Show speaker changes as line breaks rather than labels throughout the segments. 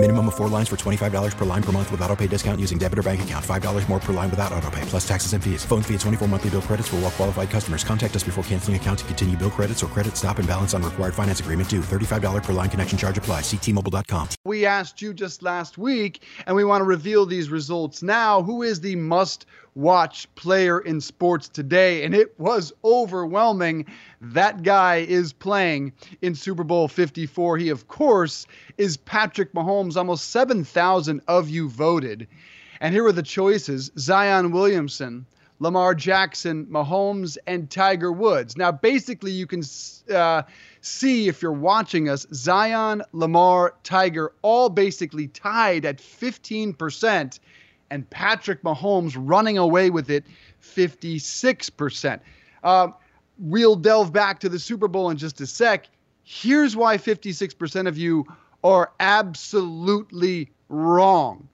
Minimum of four lines for $25 per line per month with auto pay discount using debit or bank account. $5 more per line without auto pay, plus taxes and fees. Phone fee at 24 monthly bill credits for all well qualified customers. Contact us before canceling account to continue bill credits or credit stop and balance on required finance agreement due. $35 per line connection charge apply. Ctmobile.com.
We asked you just last week, and we want to reveal these results now. Who is the must watch player in sports today? And it was overwhelming. That guy is playing in Super Bowl 54. He, of course, is Patrick Mahomes. Almost 7,000 of you voted. And here are the choices Zion Williamson, Lamar Jackson, Mahomes, and Tiger Woods. Now, basically, you can uh, see if you're watching us Zion, Lamar, Tiger, all basically tied at 15%, and Patrick Mahomes running away with it 56%. Uh, we'll delve back to the Super Bowl in just a sec. Here's why 56% of you are absolutely wrong.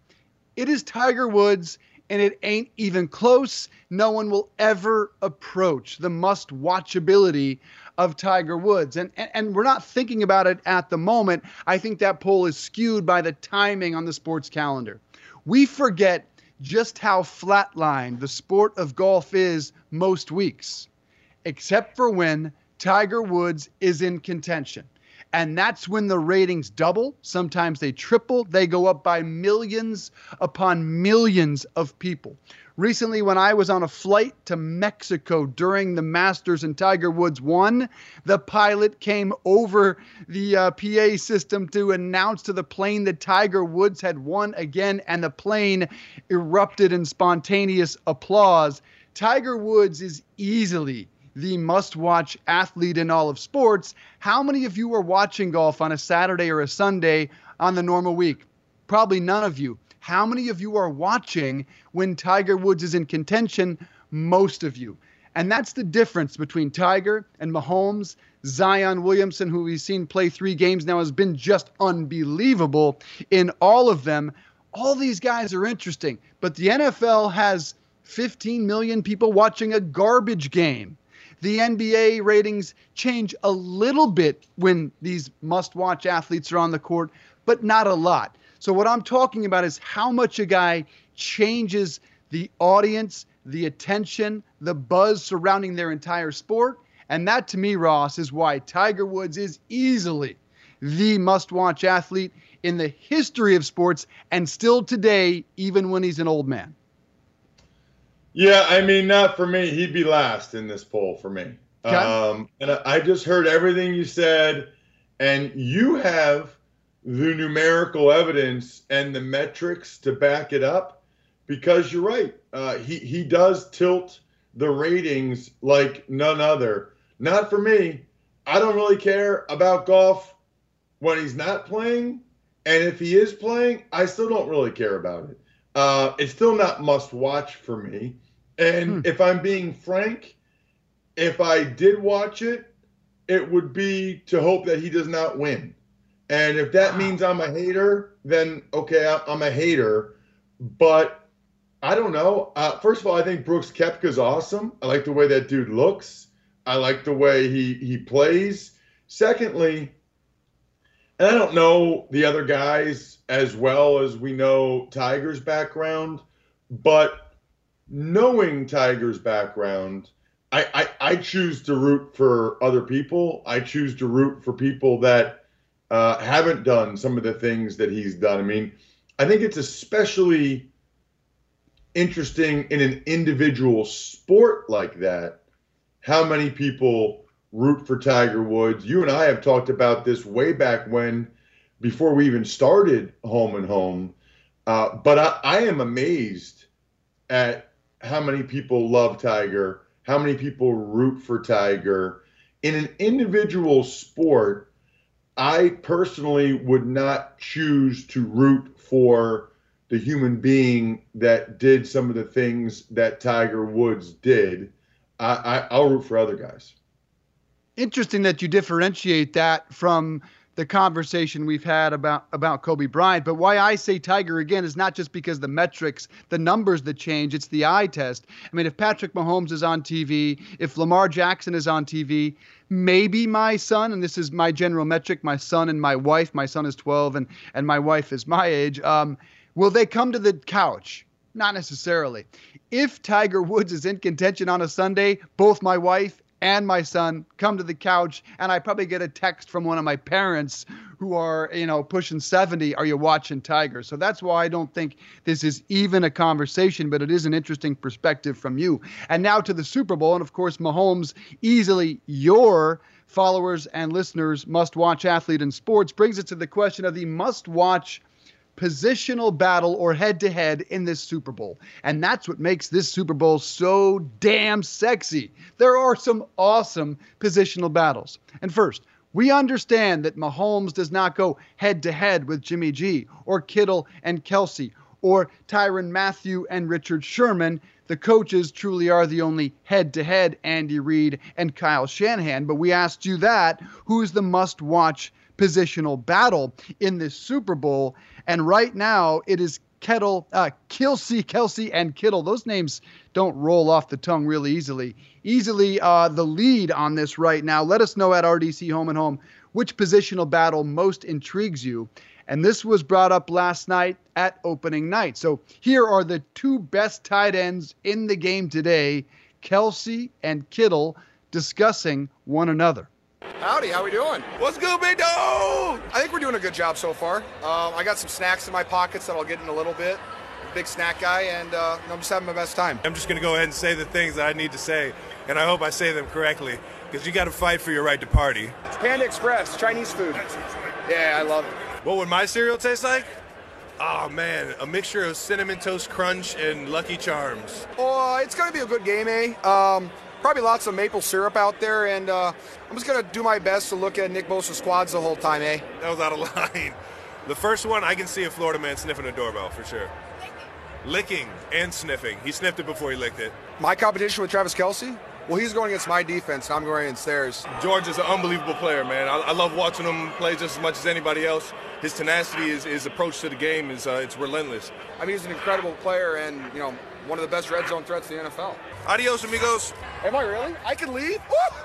It is Tiger Woods, and it ain't even close. No one will ever approach the must watchability of Tiger Woods. And, and, and we're not thinking about it at the moment. I think that poll is skewed by the timing on the sports calendar. We forget just how flatlined the sport of golf is most weeks, except for when Tiger Woods is in contention. And that's when the ratings double. Sometimes they triple. They go up by millions upon millions of people. Recently, when I was on a flight to Mexico during the Masters and Tiger Woods won, the pilot came over the uh, PA system to announce to the plane that Tiger Woods had won again, and the plane erupted in spontaneous applause. Tiger Woods is easily the must watch athlete in all of sports. How many of you are watching golf on a Saturday or a Sunday on the normal week? Probably none of you. How many of you are watching when Tiger Woods is in contention? Most of you. And that's the difference between Tiger and Mahomes. Zion Williamson, who we've seen play three games now, has been just unbelievable in all of them. All these guys are interesting, but the NFL has 15 million people watching a garbage game. The NBA ratings change a little bit when these must watch athletes are on the court, but not a lot. So, what I'm talking about is how much a guy changes the audience, the attention, the buzz surrounding their entire sport. And that to me, Ross, is why Tiger Woods is easily the must watch athlete in the history of sports and still today, even when he's an old man.
Yeah, I mean, not for me. He'd be last in this poll for me. Okay. Um, and I just heard everything you said, and you have the numerical evidence and the metrics to back it up because you're right. Uh, he, he does tilt the ratings like none other. Not for me. I don't really care about golf when he's not playing. And if he is playing, I still don't really care about it. Uh, it's still not must watch for me. And hmm. if I'm being frank, if I did watch it, it would be to hope that he does not win. And if that means I'm a hater, then okay, I'm a hater. But I don't know. Uh, first of all, I think Brooks Koepka's awesome. I like the way that dude looks. I like the way he he plays. Secondly, and I don't know the other guys as well as we know Tiger's background, but knowing Tiger's background, I, I, I choose to root for other people. I choose to root for people that uh, haven't done some of the things that he's done. I mean, I think it's especially interesting in an individual sport like that how many people root for Tiger Woods. You and I have talked about this way back when, before we even started Home and Home. Uh, but I, I am amazed at how many people love Tiger, how many people root for Tiger. In an individual sport, I personally would not choose to root for the human being that did some of the things that Tiger Woods did. I, I, will root for other guys.
Interesting that you differentiate that from the conversation we've had about about Kobe Bryant. But why I say Tiger again is not just because the metrics, the numbers that change, it's the eye test. I mean, if Patrick Mahomes is on TV, if Lamar Jackson is on TV, maybe my son, and this is my general metric, my son and my wife, my son is 12 and and my wife is my age, um, will they come to the couch? Not necessarily. If Tiger Woods is in contention on a Sunday, both my wife and my son come to the couch and I probably get a text from one of my parents who are, you know, pushing 70, are you watching Tiger? So that's why I don't think this is even a conversation, but it is an interesting perspective from you. And now to the Super Bowl and of course Mahomes easily your followers and listeners must watch athlete in sports brings us to the question of the must watch positional battle or head to head in this Super Bowl. And that's what makes this Super Bowl so damn sexy. There are some awesome positional battles. And first, we understand that Mahomes does not go head to head with Jimmy G or Kittle and Kelce or Tyrann Mathieu and Richard Sherman. The coaches truly are the only head to head Andy Reid and Kyle Shanahan. But we asked you that who's the must watch positional battle in this Super Bowl? And right now, it is Kettle, uh, Kelce, Kelce, and Kittle. Those names don't roll off the tongue really easily. Easily uh, the lead on this right now. Let us know at RDC Home and Home which positional battle most intrigues you. And this was brought up last night at opening night. So here are the two best tight ends in the game today Kelce and Kittle discussing one another.
Howdy, how we doing?
What's good, big dog?
I think we're doing a good job so far. Um, I got some snacks in my pockets that I'll get in a little bit. Big snack guy, and uh, I'm just having my best time.
I'm just going to go ahead and say the things that I need to say, and I hope I say them correctly, because you got to fight for your right to party.
It's Panda Express, Chinese food. Yeah, I love it.
What would my cereal taste like? Oh man, a mixture of cinnamon toast crunch and Lucky Charms.
Oh, it's gonna be a good game, eh? Um, probably lots of maple syrup out there, and uh, I'm just going to do my best to look at Nick Bosa's squads the whole time, eh?
That was out of line. The first one, I can see a Florida man sniffing a doorbell for sure. Licking and sniffing. He sniffed it before he licked it.
My competition with Travis Kelce? Well, he's going against my defense, and I'm going against theirs.
George is an unbelievable player, man. I, I love watching him play just as much as anybody else. His tenacity, his, his approach to the game is uh, it's relentless.
I mean, he's an incredible player, and you know, one of the best red zone threats in the NFL.
Adios, amigos.
Am I really? I can leave? Woo!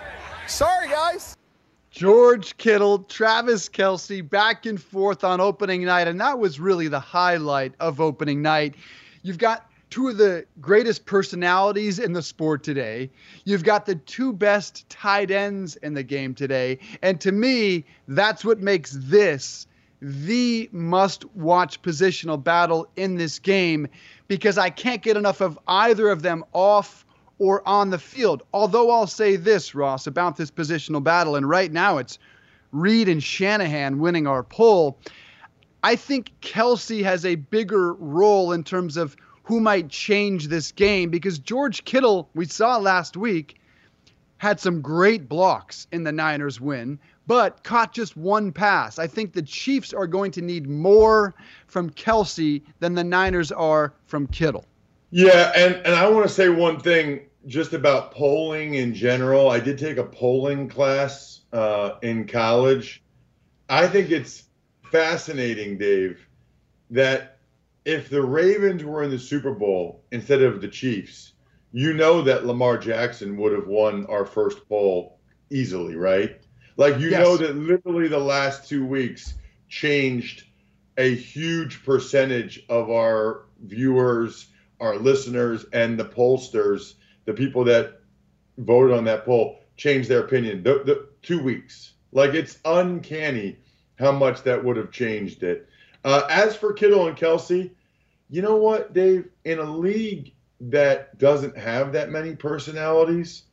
Sorry, guys.
George Kittle, Travis Kelce, back and forth on opening night. And that was really the highlight of opening night. You've got two of the greatest personalities in the sport today. You've got the two best tight ends in the game today. And to me, that's what makes this the must watch positional battle in this game because I can't get enough of either of them off or on the field. Although I'll say this, Ross, about this positional battle, and right now it's Reid and Shanahan winning our poll. I think Kelce has a bigger role in terms of who might change this game because George Kittle, we saw last week, had some great blocks in the Niners win, but caught just one pass. I think the Chiefs are going to need more from Kelce than the Niners are from Kittle.
Yeah, and, and I want to say one thing just about polling in general. I did take a polling class uh, in college. I think it's fascinating, Dave, that if the Ravens were in the Super Bowl instead of the Chiefs, you know that Lamar Jackson would have won our first poll easily, right? Like you yes. know that literally the last two weeks changed a huge percentage of our viewers, our listeners, and the pollsters the people that voted on that poll changed their opinion. The, the two weeks, like it's uncanny how much that would have changed it. Uh, as for Kittle and Kelce, you know what, Dave? In a league that doesn't have that many personalities,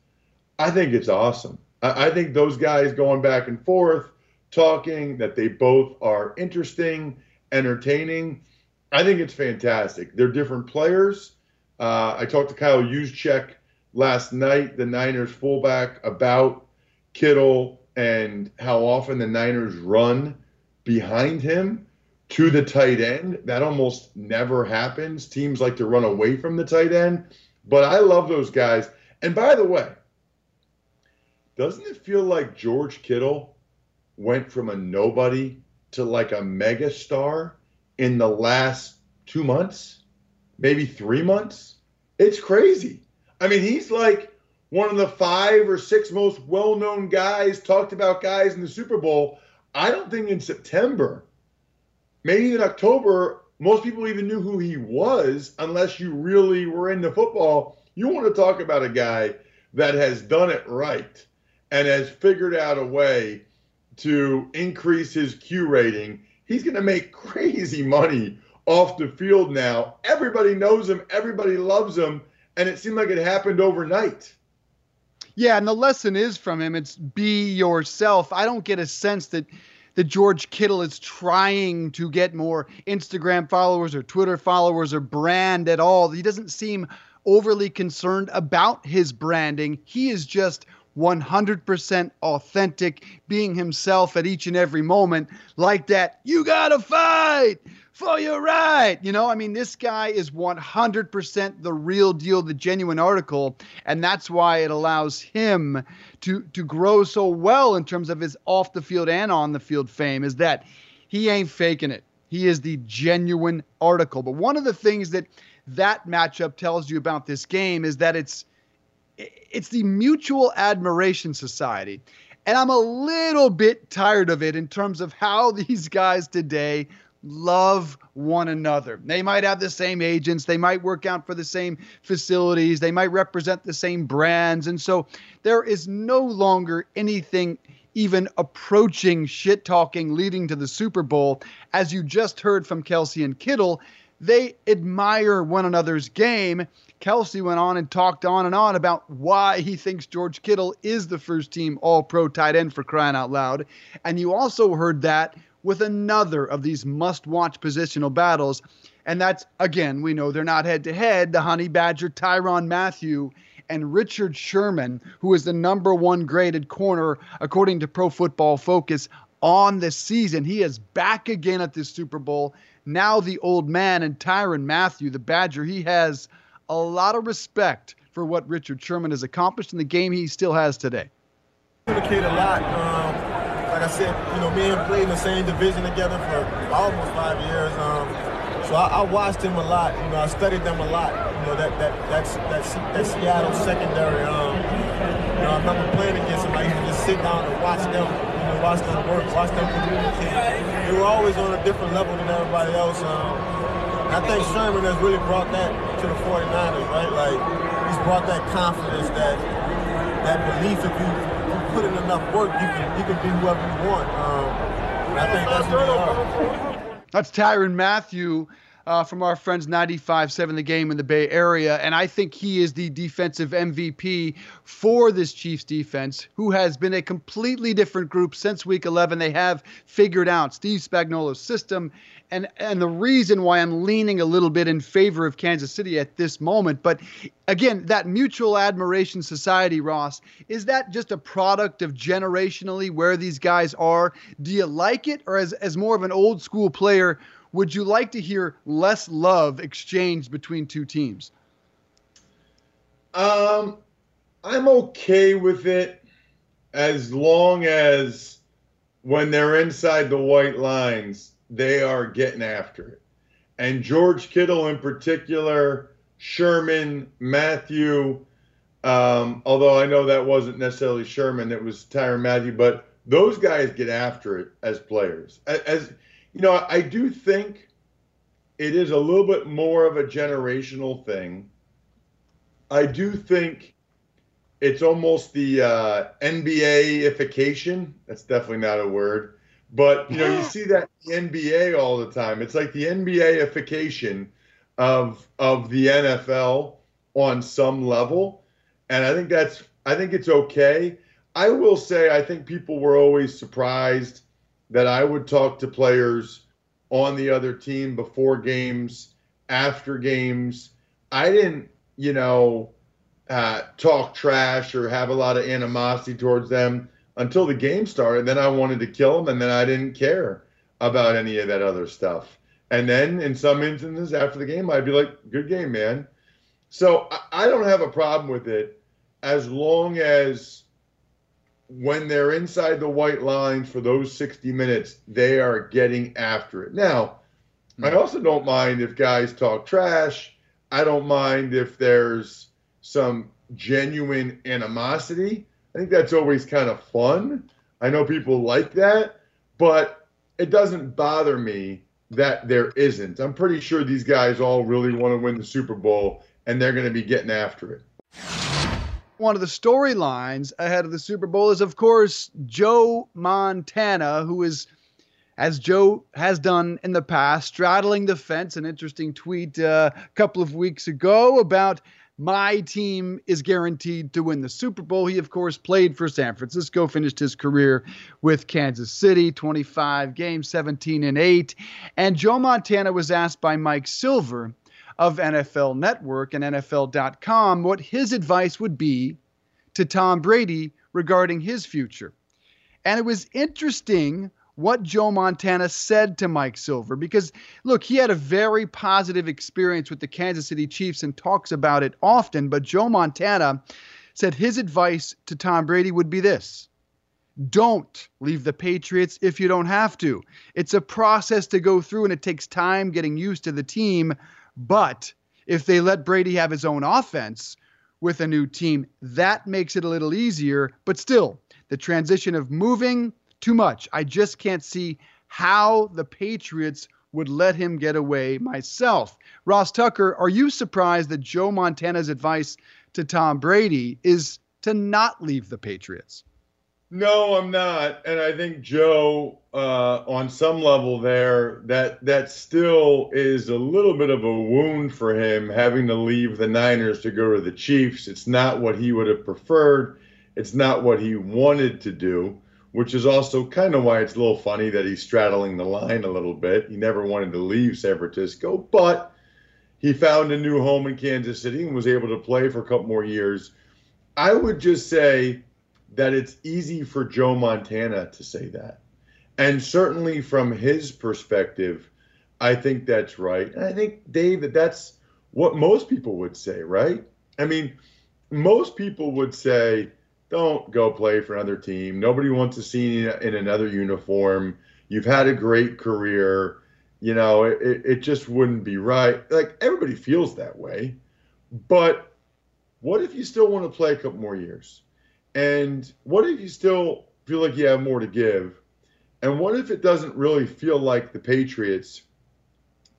I think it's awesome. I, I think those guys going back and forth, talking, that they both are interesting, entertaining. I think it's fantastic. They're different players. Uh, I talked to Kyle Juszczyk last night, the Niners fullback, about Kittle and how often the Niners run behind him to the tight end. That almost never happens. Teams like to run away from the tight end. But I love those guys. And by the way, doesn't it feel like George Kittle went from a nobody to like a mega star in the last two months, maybe three months. It's crazy. I mean, he's like one of the five or six most well known guys, talked about guys in the Super Bowl. I don't think in September, maybe in October, most people even knew who he was unless you really were into football. You want to talk about a guy that has done it right and has figured out a way to increase his Q rating. He's going to make crazy money off the field now. Everybody knows him, everybody loves him, and it seemed like it happened overnight.
Yeah, and the lesson is from him it's be yourself. I don't get a sense that that George Kittle is trying to get more Instagram followers or Twitter followers or brand at all. He doesn't seem overly concerned about his branding. He is just 100% authentic, being himself at each and every moment, like that. You gotta fight for your right. You know, I mean, this guy is 100% the real deal, the genuine article, and that's why it allows him to to grow so well in terms of his off the field and on the field fame. Is that he ain't faking it. He is the genuine article. But one of the things that that matchup tells you about this game is that it's it's the mutual admiration society. And I'm a little bit tired of it in terms of how these guys today love one another. They might have the same agents, they might work out for the same facilities, they might represent the same brands. And so there is no longer anything even approaching shit talking leading to the Super Bowl. As you just heard from Kelce and Kittle, they admire one another's game. Kelce went on and talked on and on about why he thinks George Kittle is the first team All Pro tight end for crying out loud. And you also heard that with another of these must watch positional battles. And that's, again, we know they're not head to head. The Honey Badger Tyrann Mathieu, and Richard Sherman, who is the number one graded corner according to Pro Football Focus on the season. He is back again at this Super Bowl. Now the old man and Tyrann Mathieu, the Badger, he has a lot of respect for what Richard Sherman has accomplished in the game he still has today.
A lot. Um, like I said, you know, me and played in the same division together for almost five years. Um, so I, I, watched him a lot. You know, I studied them a lot. You know, that that that's that, that Seattle secondary. Um, you know, I remember playing against him. I used to just sit down and watch them. You know, watch them work, watch them communicate. They were always on a different level than everybody else. Um, I think Sherman has really brought that to the 49ers, right? Like he's brought that confidence, that that belief if you put in enough work, you can you can be whoever you want. Um, I think that's what.
That's Tyrann Mathieu. Uh, from our friends 95-7 the game in the Bay Area. And I think he is the defensive MVP for this Chiefs defense, who has been a completely different group since week 11. They have figured out Steve Spagnuolo's system and and the reason why I'm leaning a little bit in favor of Kansas City at this moment. But again, that mutual admiration society, Ross, is that just a product of generationally where these guys are? Do you like it, or as as more of an old school player, would you like to hear less love exchanged between two teams?
Um, I'm okay with it as long as when they're inside the white lines they are getting after it. And George Kittle in particular, Sherman, Mathieu, um, although I know that wasn't necessarily Sherman, it was Tyrann Mathieu, but those guys get after it as players. As, you know, I do think it is a little bit more of a generational thing. I do think it's almost the uh, NBA-ification. That's definitely not a word but you know, you see that NBA all the time. It's like the NBA-ification of of the NFL on some level, and I think that's I think it's okay. I will say I think people were always surprised that I would talk to players on the other team before games, after games. I didn't, you know, uh, talk trash or have a lot of animosity towards them until the game started. Then I wanted to kill him, and then I didn't care about any of that other stuff. And then in some instances after the game, I'd be like, "Good game, man." So I, I don't have a problem with it as long as when they're inside the white lines for those 60 minutes, they are getting after it. Now, I hmm. also don't mind if guys talk trash. I don't mind if there's some genuine animosity. I think that's always kind of fun. I know people like that, but it doesn't bother me that there isn't. I'm pretty sure these guys all really want to win the Super Bowl and they're going to be getting after it.
One of the storylines ahead of the Super Bowl is, of course, Joe Montana, who is, as Joe has done in the past, straddling the fence. An interesting tweet uh, a couple of weeks ago about my team is guaranteed to win the Super Bowl. He, of course, played for San Francisco, finished his career with Kansas City, 25 games, 17 and 8. And Joe Montana was asked by Mike Silver of NFL Network and NFL.com what his advice would be to Tom Brady regarding his future. And it was interesting what Joe Montana said to Mike Silver because, look, he had a very positive experience with the Kansas City Chiefs and talks about it often. But Joe Montana said his advice to Tom Brady would be this don't leave the Patriots if you don't have to. It's a process to go through and it takes time getting used to the team. But if they let Brady have his own offense with a new team, that makes it a little easier. But still, the transition of moving too much. I just can't see how the Patriots would let him get away myself. Ross Tucker, are you surprised that Joe Montana's advice to Tom Brady is to not leave the Patriots?
No, I'm not, and I think Joe, uh, on some level, there that that still is a little bit of a wound for him having to leave the Niners to go to the Chiefs. It's not what he would have preferred. It's not what he wanted to do which is also kind of why it's a little funny that he's straddling the line a little bit. He never wanted to leave San Francisco, but he found a new home in Kansas City and was able to play for a couple more years. I would just say that it's easy for Joe Montana to say that. And certainly from his perspective, I think that's right. And I think, Dave, that that's what most people would say, right? I mean, most people would say, don't go play for another team. Nobody wants to see you in another uniform. You've had a great career. You know, it, it just wouldn't be right. Like everybody feels that way. But what if you still want to play a couple more years? And what if you still feel like you have more to give? And what if it doesn't really feel like the Patriots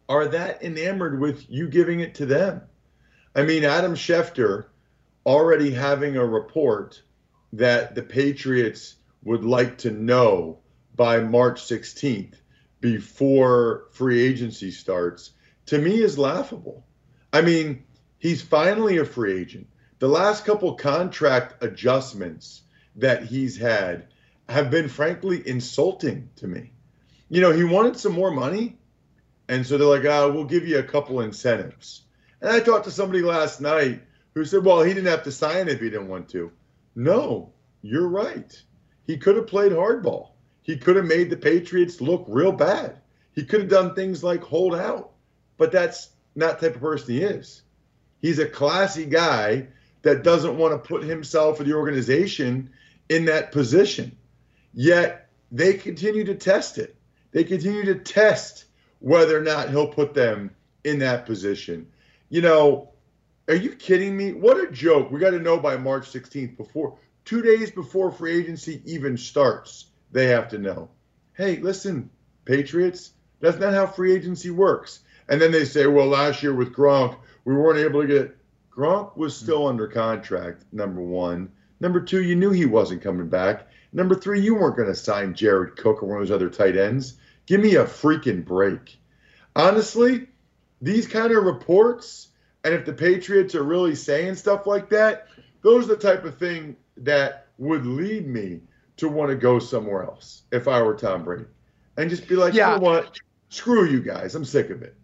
are that enamored with you giving it to them? I mean, Adam Schefter already having a report that the Patriots would like to know by March 16th before free agency starts to me is laughable. I mean, he's finally a free agent. The last couple contract adjustments that he's had have been frankly insulting to me. You know, he wanted some more money, and so they're like, "Ah, oh, we'll give you a couple incentives." And I talked to somebody last night who said, "Well, he didn't have to sign if he didn't want to." No, you're right. He could have played hardball. He could have made the Patriots look real bad. He could have done things like hold out, but that's not the type of person he is. He's a classy guy that doesn't want to put himself or the organization in that position. Yet they continue to test it. They continue to test whether or not he'll put them in that position. You know, are you kidding me? What a joke. We got to know by March 16th before two days before free agency even starts, they have to know. Hey, listen, Patriots, that's not how free agency works. And then they say, well, last year with Gronk, we weren't able to get Gronk was hmm. still under contract, number one. Number two, you knew he wasn't coming back. Number three, you weren't going to sign Jared Cook or one of those other tight ends. Give me a freaking break. Honestly, these kind of reports and if the Patriots are really saying stuff like that, those are the type of thing that would lead me to want to go somewhere else if I were Tom Brady. And just be like, yeah. you know what? Screw you guys. I'm sick of it.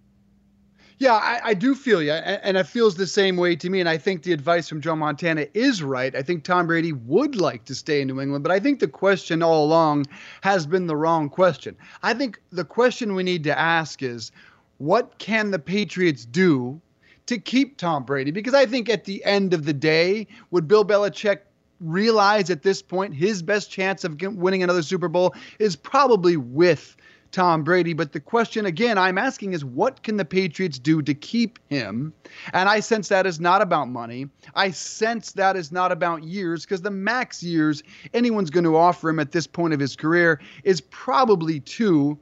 Yeah, I, I, do feel you, and, and it feels the same way to me. And I think the advice from Joe Montana is right. I think Tom Brady would like to stay in New England, but I think the question all along has been the wrong question. I think the question we need to ask is, what can the Patriots do to keep Tom Brady because I think at the end of the day, would Bill Belichick realize at this point his best chance of winning another Super Bowl is probably with Tom Brady. But the question again I'm asking is what can the Patriots do to keep him? And I sense that is not about money. I sense that is not about years because the max years anyone's going to offer him at this point of his career is probably two.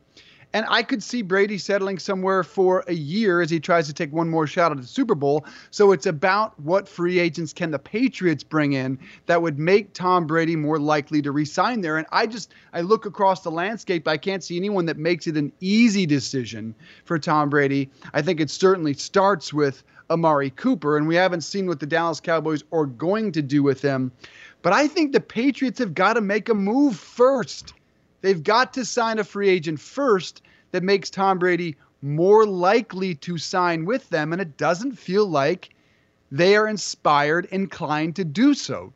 And I could see Brady settling somewhere for a year as he tries to take one more shot at the Super Bowl. So it's about what free agents can the Patriots bring in that would make Tom Brady more likely to resign there. And I just I look across the landscape, I can't see anyone that makes it an easy decision for Tom Brady. I think it certainly starts with Amari Cooper, and we haven't seen what the Dallas Cowboys are going to do with him. But I think the Patriots have got to make a move first. They've got to sign a free agent first that makes Tom Brady more likely to sign with them. And it doesn't feel like they are inspired, inclined to do so.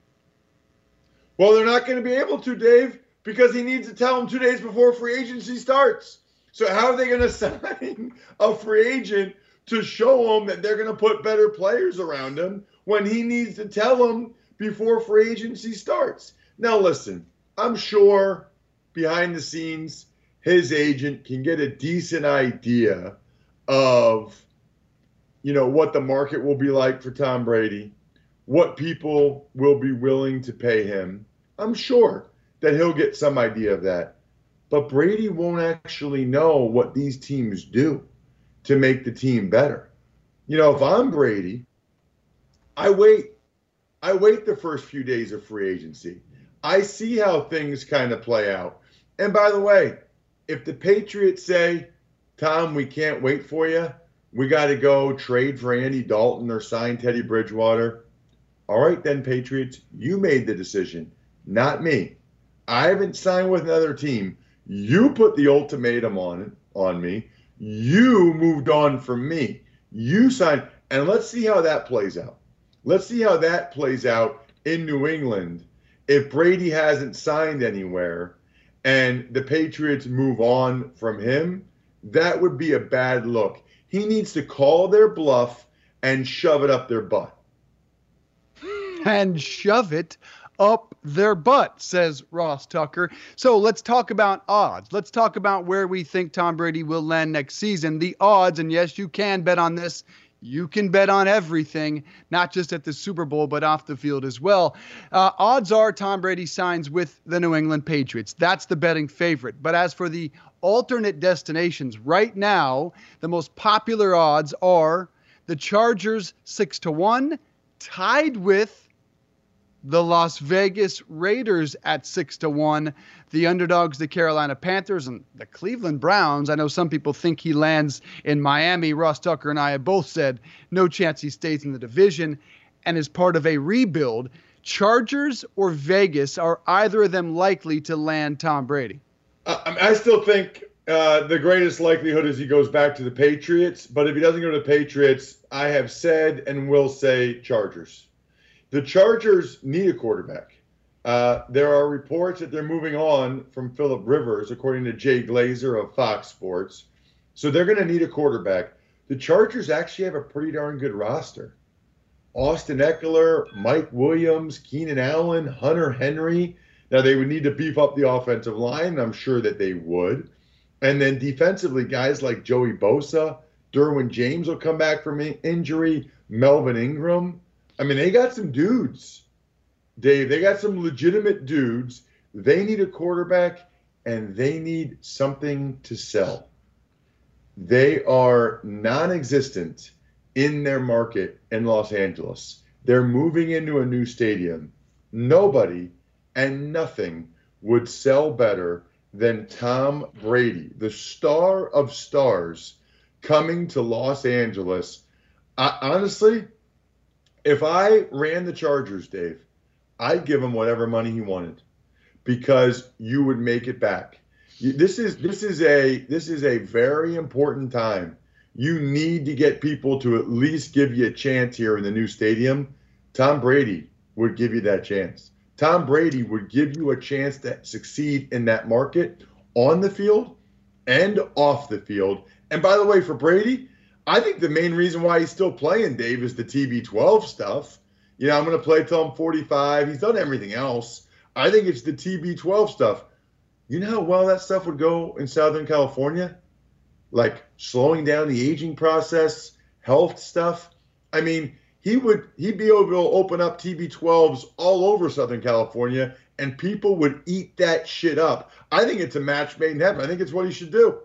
Well, they're not going to be able to, Dave, because he needs to tell them two days before free agency starts. So, how are they going to sign a free agent to show them that they're going to put better players around him when he needs to tell them before free agency starts? Now, listen, I'm sure behind the scenes, his agent can get a decent idea of you know what the market will be like for Tom Brady, what people will be willing to pay him. I'm sure that he'll get some idea of that. But Brady won't actually know what these teams do to make the team better. You know, if I'm Brady, I wait. I wait the first few days of free agency. I see how things kind of play out. And by the way, if the Patriots say, Tom, we can't wait for you, we got to go trade for Andy Dalton or sign Teddy Bridgewater. All right, then, Patriots, you made the decision, not me. I haven't signed with another team. You put the ultimatum on on me. You moved on from me. You signed, and let's see how that plays out. Let's see how that plays out in New England. If Brady hasn't signed anywhere, and the Patriots move on from him, that would be a bad look. He needs to call their bluff and shove it up their butt.
And shove it up their butt, says Ross Tucker. So let's talk about odds. Let's talk about where we think Tom Brady will land next season. The odds, and yes, you can bet on this you can bet on everything, not just at the Super Bowl, but off the field as well. Uh, odds are Tom Brady signs with the New England Patriots. That's the betting favorite. But as for the alternate destinations, right now, the most popular odds are the Chargers 6 to 1, tied with the Las Vegas Raiders at 6 to 1, the underdogs the Carolina Panthers and the Cleveland Browns. I know some people think he lands in Miami. Ross Tucker and I have both said no chance he stays in the division and is part of a rebuild. Chargers or Vegas are either of them likely to land Tom Brady?
Uh, I still think uh, the greatest likelihood is he goes back to the Patriots. But if he doesn't go to the Patriots, I have said and will say Chargers. The Chargers need a quarterback. Uh, there are reports that they're moving on from Philip Rivers, according to Jay Glazer of Fox Sports. So they're going to need a quarterback. The Chargers actually have a pretty darn good roster. Austin Ekeler, Mike Williams, Keenan Allen, Hunter Henry. Now they would need to beef up the offensive line. I'm sure that they would. And then defensively, guys like Joey Bosa, Derwin James will come back from injury, Melvin Ingram. I mean, they got some dudes, Dave. They got some legitimate dudes. They need a quarterback and they need something to sell. They are non existent in their market in Los Angeles. They're moving into a new stadium. Nobody and nothing would sell better than Tom Brady, the star of stars, coming to Los Angeles. I, honestly, if I ran the Chargers, Dave, I'd give him whatever money he wanted because you would make it back. This is this is a this is a very important time. You need to get people to at least give you a chance here in the new stadium. Tom Brady would give you that chance. Tom Brady would give you a chance to succeed in that market on the field and off the field. And by the way, for Brady, I think the main reason why he's still playing, Dave, is the TB12 stuff. You know, I'm going to play till I'm 45. He's done everything else. I think it's the TB12 stuff. You know how well that stuff would go in Southern California? Like slowing down the aging process, health stuff. I mean, he would he'd be able to open up TB12s all over Southern California and people would eat that shit up. I think it's a match made in heaven. I think it's what he should do.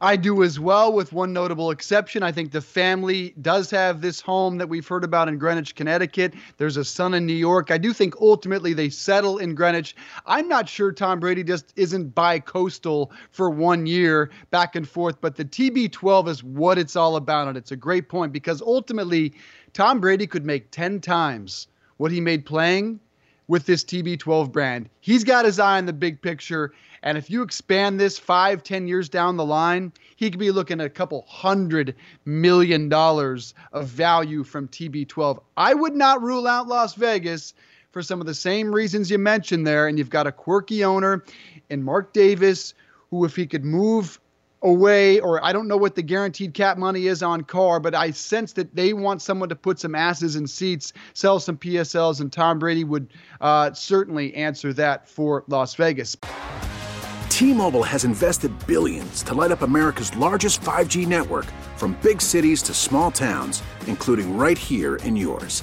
I do as well, with one notable exception. I think the family does have this home that we've heard about in Greenwich, Connecticut. There's a son in New York. I do think ultimately they settle in Greenwich. I'm not sure Tom Brady just isn't bi coastal for one year back and forth, but the TB12 is what it's all about. And it's a great point because ultimately, Tom Brady could make 10 times what he made playing with this TB12 brand. He's got his eye on the big picture. And if you expand this five, ten years down the line, he could be looking at a couple hundred million dollars of value from TB12. I would not rule out Las Vegas for some of the same reasons you mentioned there. And you've got a quirky owner in Mark Davis, who, if he could move away, or I don't know what the guaranteed cap money is on Carr, but I sense that they want someone to put some asses in seats, sell some PSLs, and Tom Brady would uh, certainly answer that for Las Vegas.
T-Mobile has invested billions to light up America's largest 5G network, from big cities to small towns, including right here in yours.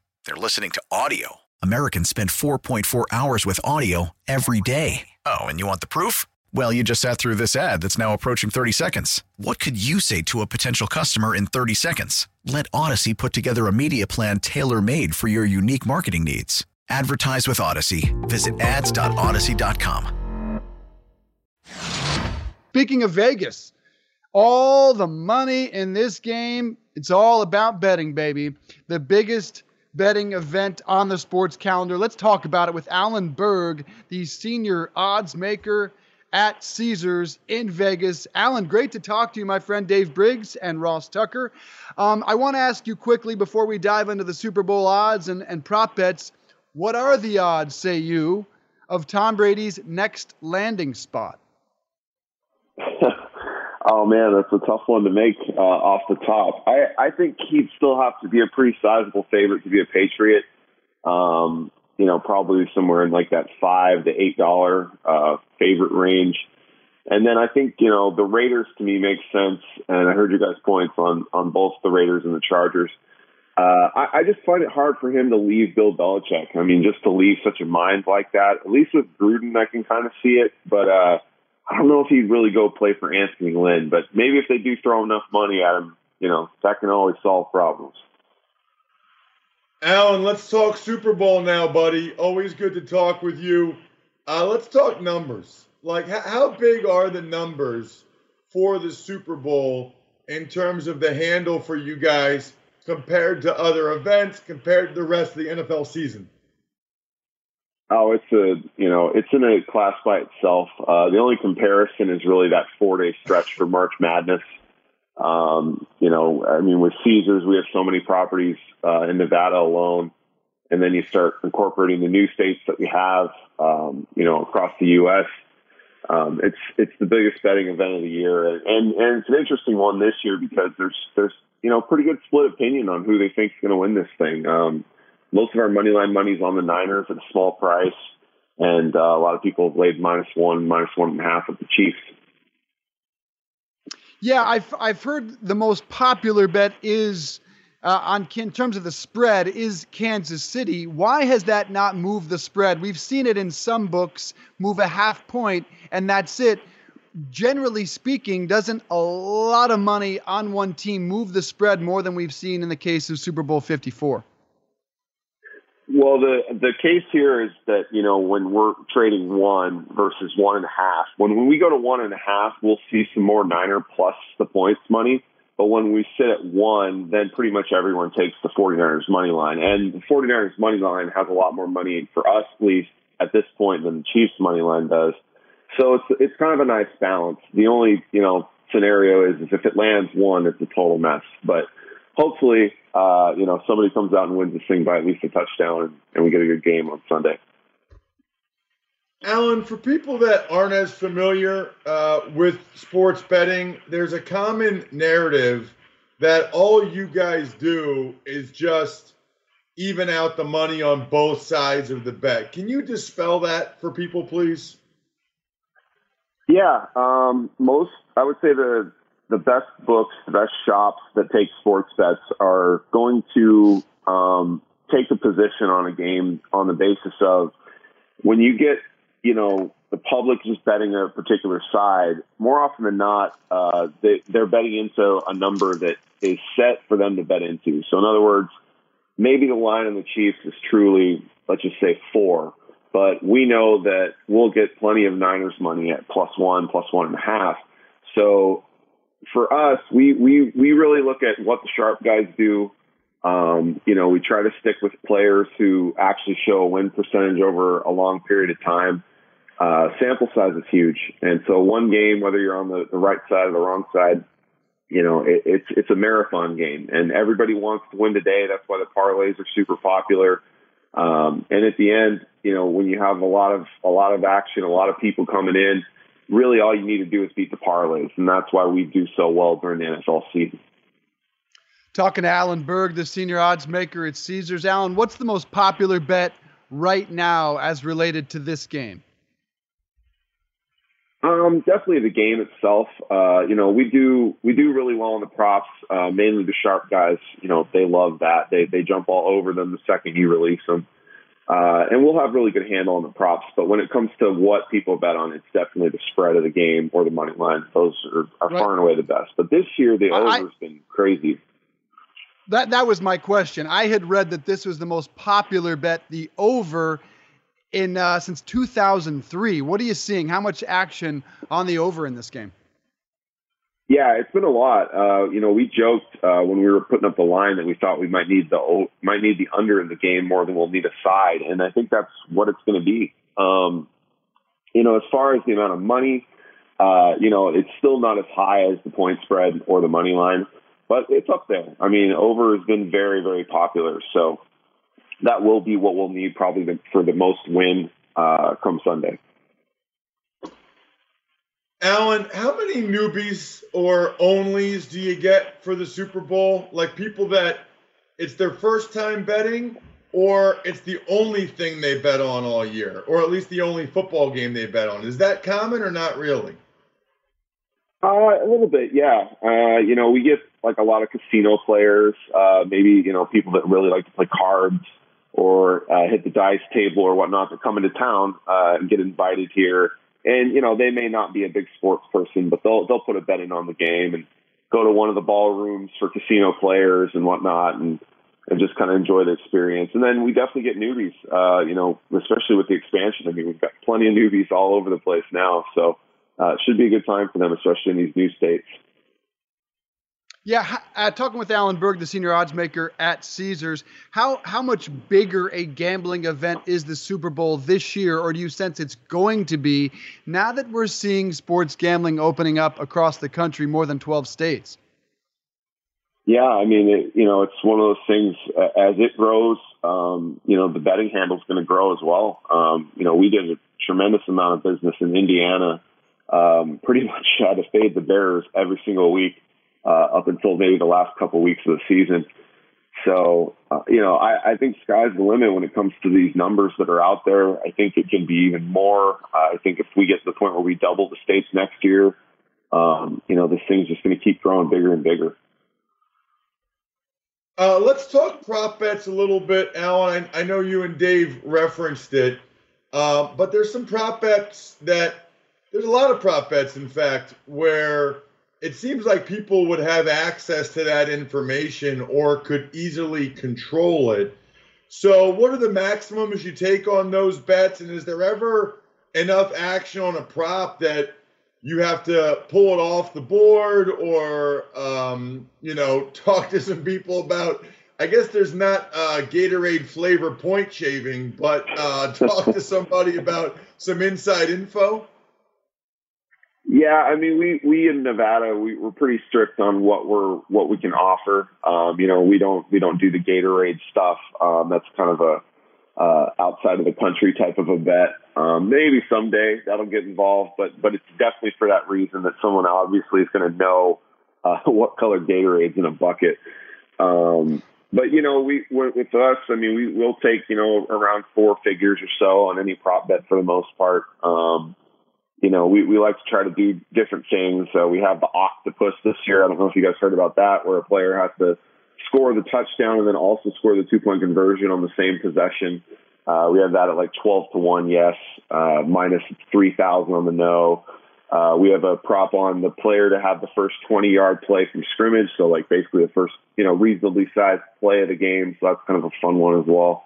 they're listening to audio. Americans spend 4.4 hours with audio every day. Oh, and you want the proof? Well, you just sat through this ad that's now approaching 30 seconds. What could you say to a potential customer in 30 seconds? Let Audacy put together a media plan tailor made for your unique marketing needs. Advertise with Audacy. Visit ads.audacy.com.
Speaking of Vegas, all the money in this game, it's all about betting, baby. The biggest betting event on the sports calendar. Let's talk about it with Alan Berg, the senior odds maker at Caesars in Vegas. Alan, great to talk to you, my friend Dave Briggs and Ross Tucker. Um, I want to ask you quickly before we dive into the Super Bowl odds and, and prop bets what are the odds, say you, of Tom Brady's next landing spot?
oh man, that's a tough one to make uh, off the top. I I think he'd still have to be a pretty sizable favorite to be a Patriot. Um, you know, probably somewhere in like that five to eight dollar uh, favorite range. And then I think you know the Raiders to me makes sense, and I heard you guys' points on on both the Raiders and the Chargers. Uh, I, I just find it hard for him to leave Bill Belichick. I mean, just to leave such a mind like that. At least with Gruden, I can kind of see it, but uh, I don't know if he'd really go play for Anthony Lynn. But maybe if they do throw enough money at him, you know, that can always solve problems.
Alan, let's talk Super Bowl now, buddy. Always good to talk with you. Uh, let's talk numbers. Like, how big are the numbers for the Super Bowl in terms of the handle for you guys compared to other events, compared to the rest of the NFL season?
Oh, it's a you know it's in a class by itself. Uh, the only comparison is really that four day stretch for March Madness. Um, you know, I mean, with Caesars, we have so many properties uh, in Nevada alone, and then you start incorporating the new states that we have, um, you know, across the U.S. Um, it's it's the biggest betting event of the year, and and it's an interesting one this year because there's there's you know pretty good split opinion on who they think is going to win this thing. Um, most of our money line money is on the Niners at a small price, and uh, a lot of people have laid minus one, minus one and a half at the Chiefs.
Yeah, I've I've heard the most popular bet is uh, on in terms of the spread is Kansas City. Why has that not moved the spread? We've seen it in some books move a half point, and that's it. Generally speaking, doesn't a lot of money on one team move the spread more than we've seen in the case of Super Bowl 54?
Well, the the case here is that you know when we're trading one versus one and a half, when when we go to one and a half, we'll see some more Niner plus the points money. But when we sit at one, then pretty much everyone takes the 49ers money line. And the 49ers money line has a lot more money for us, at least at this point, than the Chiefs money line does. So it's it's kind of a nice balance. The only you know scenario is, is if it lands one, it's a total mess. But hopefully, uh, you know, somebody comes out and wins this thing by at least a touchdown, and, and we get a good game on Sunday.
Alan, for people that aren't as familiar uh, with sports betting, there's a common narrative that all you guys do is just even out the money on both sides of the bet. Can you dispel that for people, please?
Yeah, um, most I would say the the best books, the best shops that take sports bets are going to um, take a position on a game on the basis of when you get you know, the public just betting a particular side, more often than not, uh, they, they're betting into a number that is set for them to bet into. So, in other words, maybe the line on the Chiefs is truly, let's just say four, but we know that we'll get plenty of Niners money at plus one, plus one and a half. So, for us, we, we, we really look at what the sharp guys do. Um, you know, we try to stick with players who actually show a win percentage over a long period of time uh, sample size is huge. And so one game, whether you're on the, the right side or the wrong side, you know, it, it's, it's a marathon game and everybody wants to win today. That's why the parlays are super popular. Um, and at the end, you know, when you have a lot of, a lot of action, a lot of people coming in, really all you need to do is beat the parlays. And that's why we do so well during the NFL season.
Talking to Alan Berg, the senior odds maker at Caesars. Alan, what's the most popular bet right now as related to this game?
Um, definitely the game itself. Uh, you know, we do we do really well on the props. Uh, mainly the sharp guys. You know, they love that. They they jump all over them the second you release them. Uh, and we'll have really good handle on the props. But when it comes to what people bet on, it's definitely the spread of the game or the money line. Those are, are right. far and away the best. But this year, the over's I, been crazy.
That that was my question. I had read that this was the most popular bet, the over in uh, since 2003. What are you seeing? How much action on the over in this game?
Yeah, it's been a lot. Uh, you know, we joked uh, when we were putting up the line that we thought we might need the might need the under in the game more than we'll need a side, and I think that's what it's going to be. Um, you know, as far as the amount of money, uh, you know, it's still not as high as the point spread or the money line, but it's up there. I mean, over has been very, very popular. So that will be what we'll need probably for the most win uh, come Sunday.
Alan, how many newbies or onlys do you get for the Super Bowl? Like people that it's their first time betting, or it's the only thing they bet on all year, or at least the only football game they bet on. Is that common or not really?
Uh, a little bit, yeah. Uh, you know, we get like a lot of casino players, uh, maybe, you know, people that really like to play cards or uh, hit the dice table or whatnot that come into town uh, and get invited here. And you know they may not be a big sports person, but they'll they'll put a bet in on the game and go to one of the ballrooms for casino players and whatnot, and and just kind of enjoy the experience. And then we definitely get newbies, uh, you know, especially with the expansion. I mean, we've got plenty of newbies all over the place now, so uh, it should be a good time for them, especially in these new states.
Yeah, uh, talking with Alan Berg, the senior odds maker at Caesars, how how much bigger a gambling event is the Super Bowl this year, or do you sense it's going to be now that we're seeing sports gambling opening up across the country, more than twelve states?
Yeah, I mean, it, you know, it's one of those things. Uh, as it grows, um, you know, the betting handle is going to grow as well. Um, you know, we did a tremendous amount of business in Indiana. Um, pretty much had to fade the Bears every single week uh, up until maybe the last couple weeks of the season. So, uh, you know, I, I think sky's the limit when it comes to these numbers that are out there. I think it can be even more. I think if we get to the point where we double the states next year, um, you know, this thing's just going to keep growing bigger and bigger.
Uh, let's talk prop bets a little bit, Alan. I, I know you and Dave referenced it, uh, but there's some prop bets that there's a lot of prop bets, in fact, where it seems like people would have access to that information or could easily control it. So, what are the maximums you take on those bets? And is there ever enough action on a prop that you have to pull it off the board or um, you know talk to some people about i guess there's not uh, gatorade flavor point shaving but uh, talk to somebody about some inside info
yeah i mean we we in nevada we, we're pretty strict on what we're what we can offer um, you know we don't we don't do the gatorade stuff um, that's kind of a uh, outside of the country type of a bet. Um, maybe someday that'll get involved, but but it's definitely for that reason that someone obviously is going to know uh, what color Gatorade's in a bucket. Um, but you know, we with us, I mean, we will take you know around four figures or so on any prop bet for the most part. Um, you know, we, we like to try to do different things. So we have the octopus this year. I don't know if you guys heard about that, where a player has to score the touchdown and then also score the two point conversion on the same possession. Uh, we have that at like 12 to 1, yes, uh, minus 3,000 on the no. Uh, we have a prop on the player to have the first 20 yard play from scrimmage. So, like, basically the first, you know, reasonably sized play of the game. So, that's kind of a fun one as well.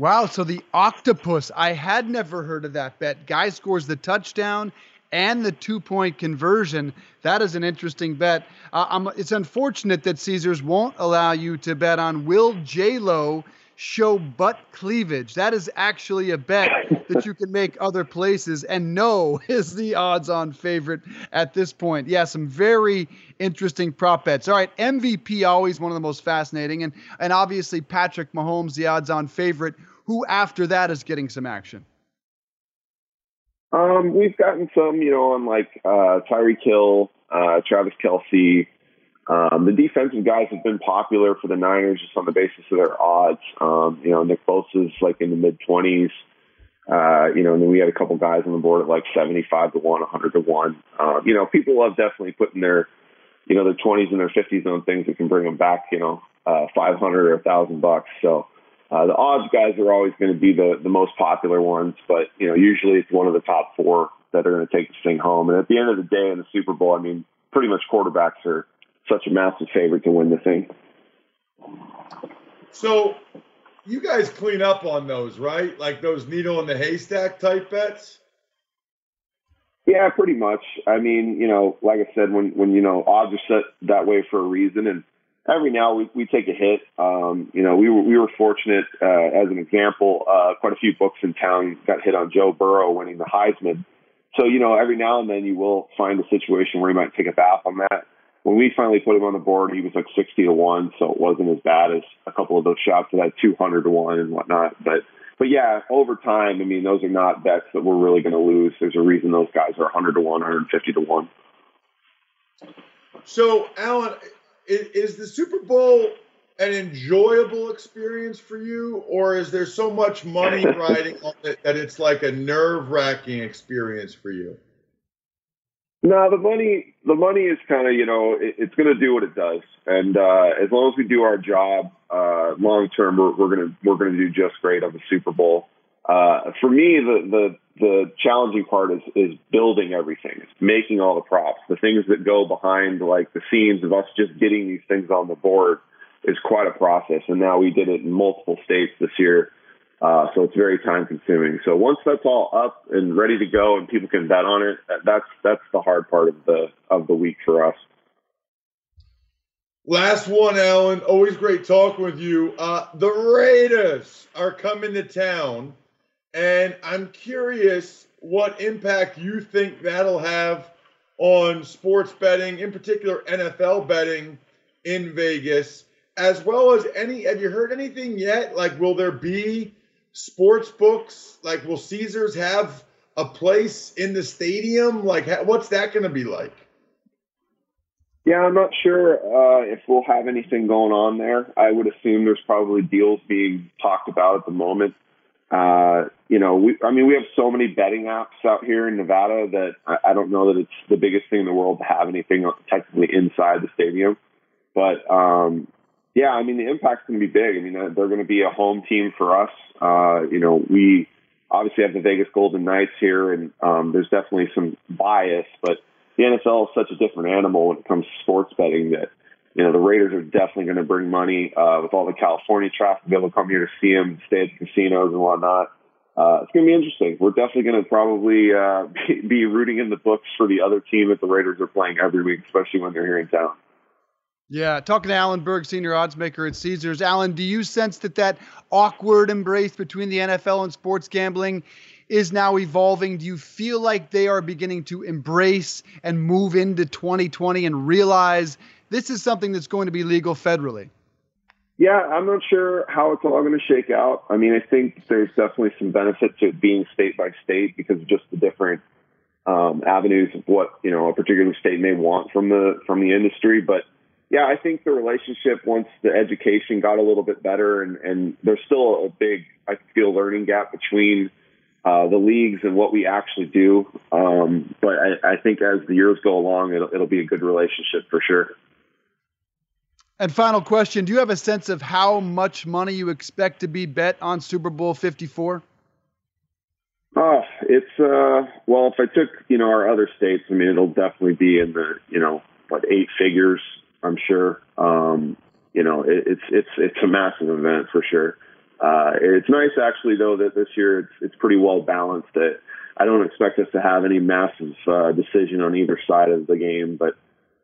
Wow. So, the octopus, I had never heard of that bet. Guy scores the touchdown and the two point conversion. That is an interesting bet. Uh, it's unfortunate that Caesars won't allow you to bet on Will J Lo show butt cleavage. That is actually a bet that you can make other places. And no is the odds on favorite at this point. Yeah, some very interesting prop bets. All right, MVP always one of the most fascinating. And, and obviously, Patrick Mahomes, the odds on favorite. Who after that is getting some action?
Um, we've gotten some, you know, on like uh, Tyreek Hill, uh, Travis Kelce. Um, the defensive guys have been popular for the Niners just on the basis of their odds. Um, you know, Nick Bosa's like in the mid twenties. Uh, you know, and then we had a couple guys on the board at like seventy-five to one, hundred to one. Um, you know, people love definitely putting their, you know, their twenties and their fifties on things that can bring them back. You know, uh, five hundred or a thousand bucks. So uh, the odds guys are always going to be the, the most popular ones, but you know usually it's one of the top four that are going to take this thing home. And at the end of the day, in the Super Bowl, I mean, pretty much quarterbacks are such a massive favorite to win the thing.
So you guys clean up on those, right? Like those needle in the haystack type bets.
Yeah, pretty much. I mean, you know, like I said, when when you know odds are set that way for a reason, and every now we, we take a hit. Um, you know, we were we were fortunate. Uh, as an example, uh, quite a few books in town got hit on Joe Burrow winning the Heisman. So you know, every now and then you will find a situation where you might take a bath on that. When we finally put him on the board, he was like sixty to one, so it wasn't as bad as a couple of those shots that had two hundred to one and whatnot. But but yeah, over time, I mean, those are not bets that we're really going to lose. There's a reason those guys are 100 to 1, 150 to 1.
So, Alan, is, is the Super Bowl an enjoyable experience for you, or is there so much money riding on it that it's like a nerve wracking experience for you?
No, the money the money is kind of you know it, it's going to do what it does, and uh, as long as we do our job, uh, long term we're, we're gonna we're gonna do just great on the Super Bowl. Uh, for me, the, the the challenging part is is building everything, it's making all the props, the things that go behind like the scenes of us just getting these things on the board is quite a process. And now we did it in multiple states this year, uh, so it's very time consuming. So once that's all up and ready to go, and people can bet on it, that's that's the hard part of the of the week for us.
Last one, Alan. Always great talking with you. Uh, the Raiders are coming to town. And I'm curious what impact you think that'll have on sports betting, in particular NFL betting in Vegas, as well as any. Have you heard anything yet? Like, will there be sports books? Like, will Caesars have a place in the stadium? Like, what's that going to be like?
Yeah, I'm not sure uh, if we'll have anything going on there. I would assume there's probably deals being talked about at the moment. Uh, you know, we, I mean, we have so many betting apps out here in Nevada that I, I don't know that it's the biggest thing in the world to have anything technically inside the stadium. But, um, yeah, I mean, the impact's going to be big. I mean, they're going to be a home team for us. Uh, you know, we obviously have the Vegas Golden Knights here, and um, there's definitely some bias, but the NFL is such a different animal when it comes to sports betting that you know, the Raiders are definitely going to bring money uh, with all the California traffic to come here to see them, stay at the casinos and whatnot. uh, it's going to be interesting. We're definitely going to probably uh, be rooting in the books for the other team that the Raiders are playing every week, especially when they're here in town.
Yeah, talking to Alan Berg, senior oddsmaker at Caesars. Alan, do you sense that that awkward embrace between the NFL and sports gambling is now evolving? Do you feel like they are beginning to embrace and move into 2020 and realize this is something that's going to be legal federally?
Yeah, I'm not sure how it's all going to shake out. I mean, I think there's definitely some benefit to being state by state because of just the different um, avenues of what you know a particular state may want from the from the industry, but yeah, I think the relationship once the education got a little bit better, and, and there's still a big, I feel, learning gap between uh, the leagues and what we actually do. Um, but I, I think as the years go along, it'll, it'll be a good relationship for sure.
And final question: Do you have a sense of how much money you expect to be bet on Super Bowl Fifty Four?
Oh, it's uh, well, if I took you know our other states, I mean, it'll definitely be in the you know what eight figures I'm sure. Um, you know, it, it's it's it's a massive event for sure. Uh, it's nice actually though that this year it's it's pretty well balanced. That I don't expect us to have any massive uh, decision on either side of the game, but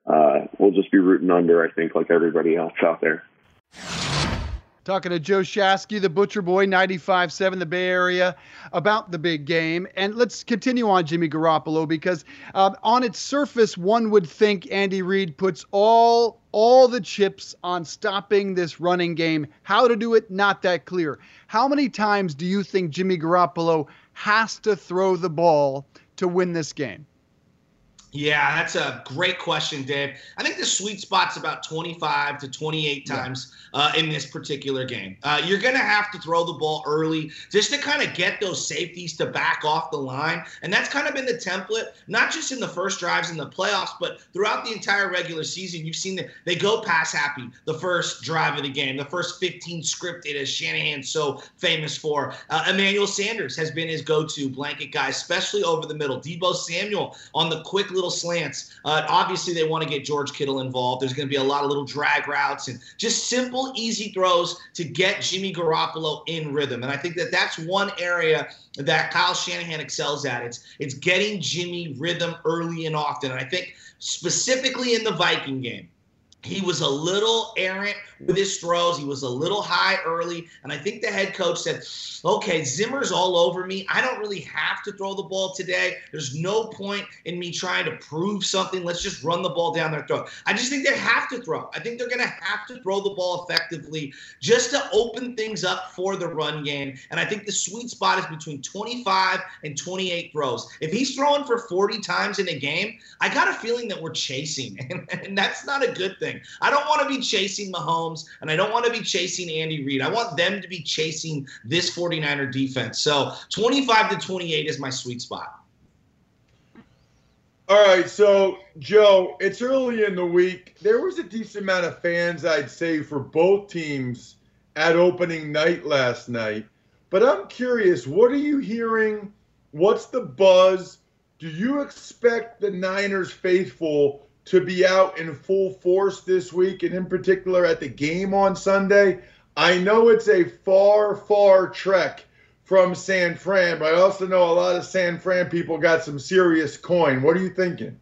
uh, we'll just be rooting under. I think like everybody else out there.
Talking to Joe Shasky, the Butcher Boy, 95.7, the Bay Area, about the big game. And let's continue on Jimmy Garoppolo because um, on its surface, one would think Andy Reid puts all all the chips on stopping this running game. How to do it, not that clear. How many times do you think Jimmy Garoppolo has to throw the ball to win this game?
Yeah, that's a great question, Dave. I think the sweet spot's about 25 to 28 times yeah. uh, in this particular game. Uh, you're going to have to throw the ball early just to kind of get those safeties to back off the line. And that's kind of been the template, not just in the first drives in the playoffs, but throughout the entire regular season. You've seen that they go pass happy the first drive of the game, the first 15 scripted, as Shanahan's so famous for. Uh, Emmanuel Sanders has been his go to blanket guy, especially over the middle. Deebo Samuel on the quick little little slants. Uh, obviously, they want to get George Kittle involved. There's going to be a lot of little drag routes and just simple, easy throws to get Jimmy Garoppolo in rhythm. And I think that that's one area that Kyle Shanahan excels at. It's it's getting Jimmy rhythm early and often. And I think specifically in the Viking game, he was a little errant with his throws. He was a little high early. And I think the head coach said, okay, Zimmer's all over me. I don't really have to throw the ball today. There's no point in me trying to prove something. Let's just run the ball down their throat. I just think they have to throw. I think they're going to have to throw the ball effectively just to open things up for the run game. And I think the sweet spot is between 25 and 28 throws. If he's throwing for 40 times in a game, I got a feeling that we're chasing. And, and that's not a good thing. I don't want to be chasing Mahomes and I don't want to be chasing Andy Reid. I want them to be chasing this 49er defense. So 25 to 28 is my sweet spot.
All right, so Joe, it's early in the week. There was a decent amount of fans, I'd say, for both teams at opening night last night. But I'm curious, what are you hearing? What's the buzz? Do you expect the Niners faithful to be out in full force this week, and in particular at the game on Sunday. I know it's a far, far trek from San Fran, but I also know a lot of San Fran people got some serious coin. What are you thinking?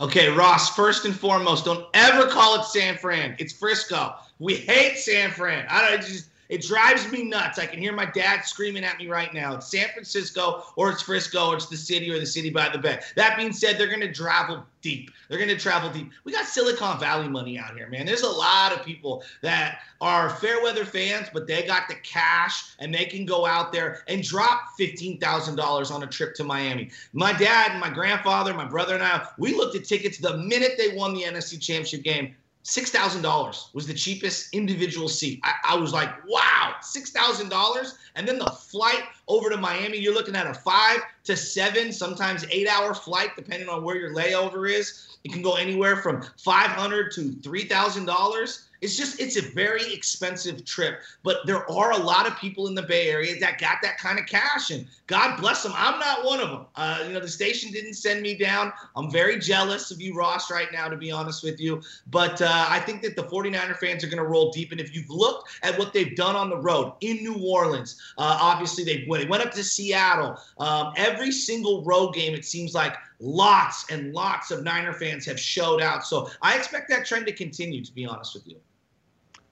Okay, Ross, first and foremost, don't ever call it San Fran. It's Frisco. We hate San Fran. I don't just it drives me nuts. I can hear my dad screaming at me right now. It's San Francisco or it's Frisco or it's the city or the city by the bay. That being said, they're going to travel deep. They're going to travel deep. We got Silicon Valley money out here, man. There's a lot of people that are fair weather fans, but they got the cash and they can go out there and drop $15,000 on a trip to Miami. My dad and my grandfather, my brother and I, we looked at tickets the minute they won the NFC Championship game $6,000 was the cheapest individual seat. I, I was like, wow, $6,000. And then the flight over to Miami, you're looking at a five to seven, sometimes eight hour flight, depending on where your layover is. It can go anywhere from 500 to $3,000. It's just it's a very expensive trip, but there are a lot of people in the Bay Area that got that kind of cash, and God bless them. I'm not one of them. Uh, you know, the station didn't send me down. I'm very jealous of you, Ross, right now, to be honest with you. But uh, I think that the 49er fans are going to roll deep, and if you've looked at what they've done on the road in New Orleans, uh, obviously they've. They went up to Seattle. Um, every single road game, it seems like lots and lots of Niner fans have showed out. So I expect that trend to continue, to be honest with you.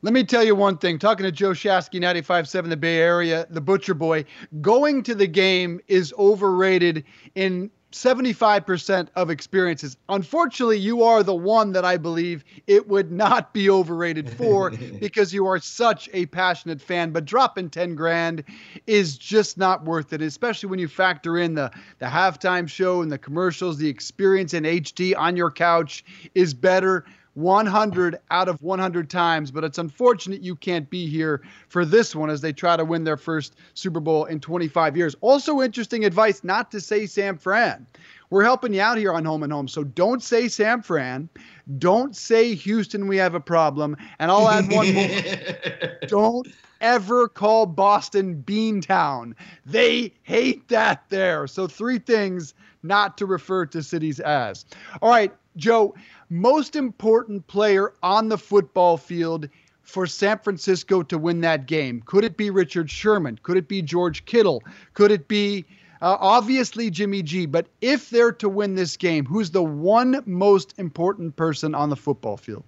Let me tell you one thing. Talking to Joe Shasky, 95.7 the Bay Area, the Butcher Boy, going to the game is overrated in 75% of experiences. Unfortunately, you are the one that I believe it would not be overrated for because you are such a passionate fan. But dropping 10 grand is just not worth it, especially when you factor in the, the halftime show and the commercials. The experience in HD on your couch is better 100 out of 100 times, but it's unfortunate you can't be here for this one as they try to win their first Super Bowl in 25 years. Also, interesting advice not to say San Fran. We're helping you out here on Home and Home, so don't say San Fran. Don't say Houston, we have a problem. And I'll add one more. don't ever call Boston Beantown. They hate that there. So, three things not to refer to cities as. All right, Joe, most important player on the football field for San Francisco to win that game? Could it be Richard Sherman? Could it be George Kittle? Could it be uh, obviously Jimmy G? But if they're to win this game, who's the one most important person on the football field?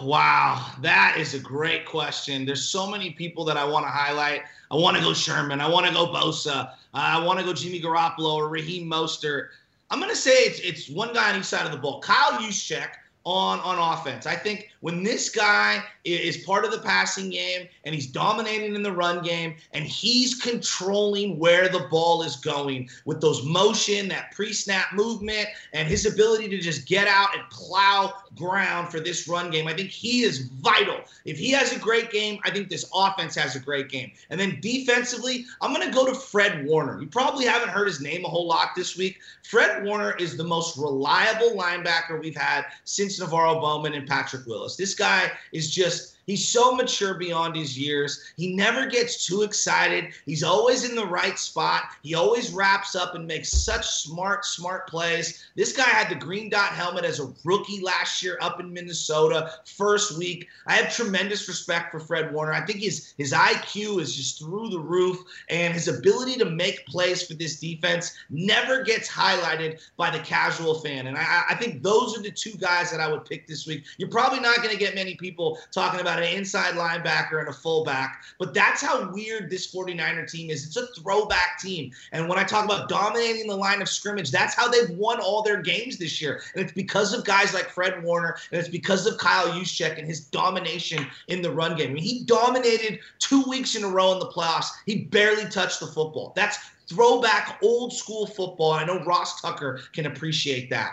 Wow, that is a great question. There's so many people that I want to highlight. I want to go Sherman. I want to go Bosa. I want to go Jimmy Garoppolo or Raheem Mostert. I'm going to say it's, it's one guy on each side of the ball. Kyle Juszczyk on on offense. I think when this guy is part of the passing game and he's dominating in the run game and he's controlling where the ball is going with those motion, that pre-snap movement, and his ability to just get out and plow ground for this run game, I think he is vital. If he has a great game, I think this offense has a great game. And then defensively, I'm going to go to Fred Warner. You probably haven't heard his name a whole lot this week. Fred Warner is the most reliable linebacker we've had since NaVorro Bowman and Patrick Willis. This guy is just He's so mature beyond his years. He never gets too excited. He's always in the right spot. He always wraps up and makes such smart, smart plays. This guy had the green dot helmet as a rookie last year up in Minnesota, first week. I have tremendous respect for Fred Warner. I think his his IQ is just through the roof, and his ability to make plays for this defense never gets highlighted by the casual fan. And I, I think those are the two guys that I would pick this week. You're probably not going to get many people talking about an inside linebacker and a fullback. But that's how weird this 49er team is. It's a throwback team. And when I talk about dominating the line of scrimmage, that's how they've won all their games this year. And it's because of guys like Fred Warner, and it's because of Kyle Juszczyk and his domination in the run game. I mean, he dominated two weeks in a row in the playoffs. He barely touched the football. That's throwback old school football. I know Ross Tucker can appreciate that.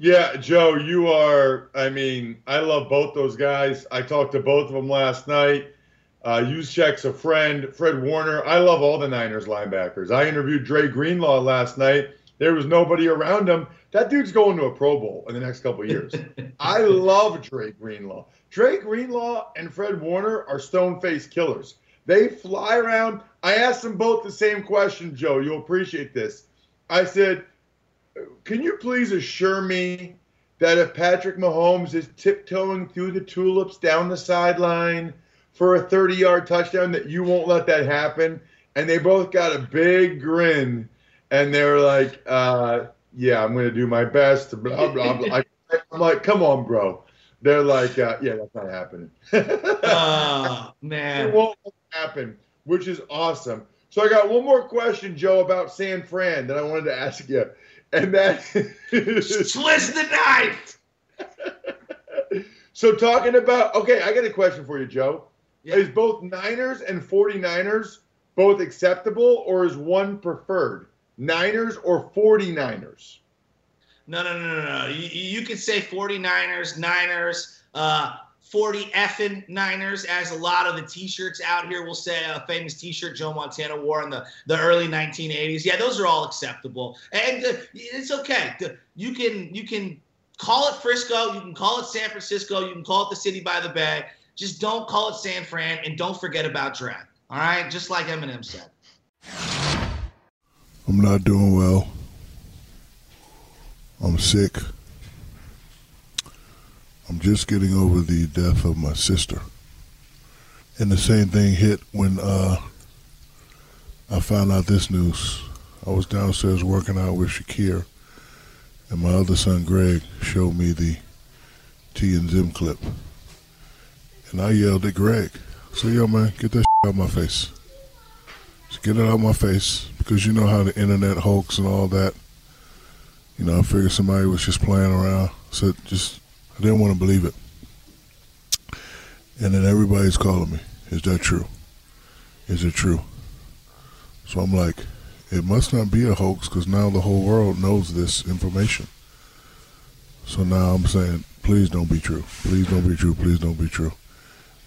Yeah, Joe, you are. I mean, I love both those guys. I talked to both of them last night. Uh, a friend. Fred Warner. I love all the Niners linebackers. I interviewed Dre Greenlaw last night. There was nobody around him. That dude's going to a Pro Bowl in the next couple years. I love Dre Greenlaw. Dre Greenlaw and Fred Warner are stone faced killers. They fly around. I asked them both the same question, Joe. You'll appreciate this. I said, can you please assure me that if Patrick Mahomes is tiptoeing through the tulips down the sideline for a 30 yard touchdown, that you won't let that happen? And they both got a big grin and they're like, uh, yeah, I'm going to do my best. Blah, blah, blah. I'm like, come on, bro. They're like, uh, yeah, that's not happening.
oh, man.
It won't happen, which is awesome. So I got one more question, Joe, about San Fran that I wanted to ask you and that
twist the knife.
so talking about okay, I got a question for you, Joe. Yeah. Is both Niners and 49ers both acceptable or is one preferred? Niners or 49ers?
No, no, no, no, no. You, you could say 49ers, Niners. Uh, 40 effing Niners, as a lot of the T-shirts out here will say. A famous T-shirt Joe Montana wore in the, the early 1980s. Yeah, those are all acceptable, and uh, it's okay. You can you can call it Frisco, you can call it San Francisco, you can call it the city by the bay. Just don't call it San Fran, and don't forget about drag. All right, just like Eminem said.
I'm not doing well. I'm sick. I'm just getting over the death of my sister. And the same thing hit when uh, I found out this news. I was downstairs working out with Shakir, and my other son Greg showed me the TMZ clip. And I yelled at Greg, "So yo, man, get that out of my face. Just get it out my face because you know how the internet hoax and all that. You know, I figured somebody was just playing around. So just, I didn't want to believe it. And then everybody's calling me. Is that true? Is it true? So I'm like, it must not be a hoax because now the whole world knows this information. So now I'm saying, please don't be true. Please don't be true. Please don't be true.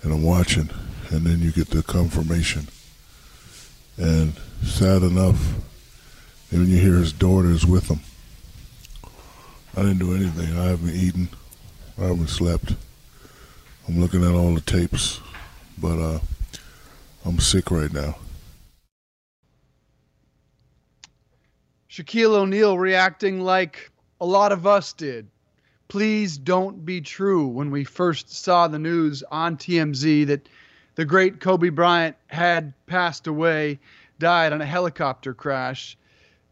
And I'm watching, and then you get the confirmation. And sad enough, and you hear his daughters with him. I didn't do anything. I haven't eaten. I haven't slept. I'm looking at all the tapes, but uh, I'm sick right now.
Shaquille O'Neal reacting like a lot of us did. Please don't be true when we first saw the news on TMZ that the great Kobe Bryant had passed away, died on a helicopter crash.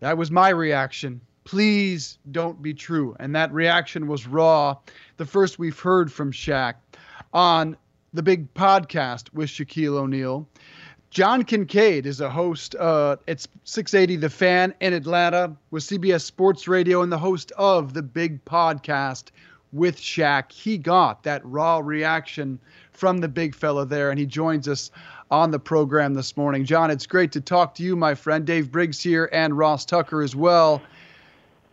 That was my reaction. Please don't be true. And that reaction was raw. The first we've heard from Shaq on the big podcast with Shaquille O'Neal. John Kincade is a host uh, at 680 The Fan in Atlanta with CBS Sports Radio and the host of the big podcast with Shaq. He got that raw reaction from the big fella there, and he joins us on the program this morning. John, it's great to talk to you, my friend. Dave Briggs here and Ross Tucker as well.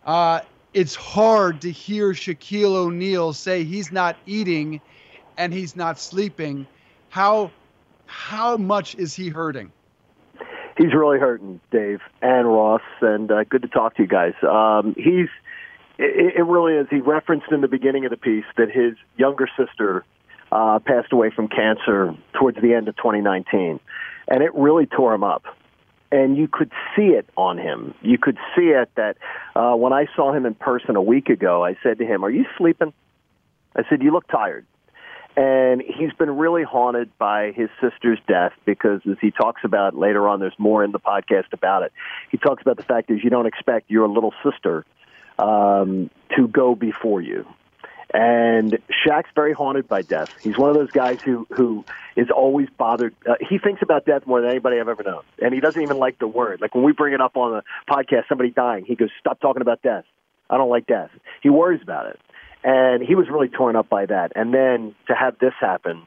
Uh, it's hard to hear Shaquille O'Neal say he's not eating and he's not sleeping. How how much is he hurting?
He's really hurting, Dave and Ross, and uh, good to talk to you guys. Um, he's it, it really is. He referenced in the beginning of the piece that his younger sister uh, passed away from cancer towards the end of 2019, and it really tore him up. And you could see it on him. You could see it that uh, when I saw him in person a week ago, I said to him, "Are you sleeping?" I said, "You look tired." and he's been really haunted by his sister's death because as he talks about later on there's more in the podcast about it he talks about the fact is you don't expect your little sister um, to go before you and Shaq's very haunted by death. He's one of those guys who who is always bothered. Uh, he thinks about death more than anybody I've ever known, and he doesn't even like the word. Like when we bring it up on the podcast, somebody dying, he goes, "Stop talking about death. I don't like death." He worries about it and he was really torn up by that. And then to have this happen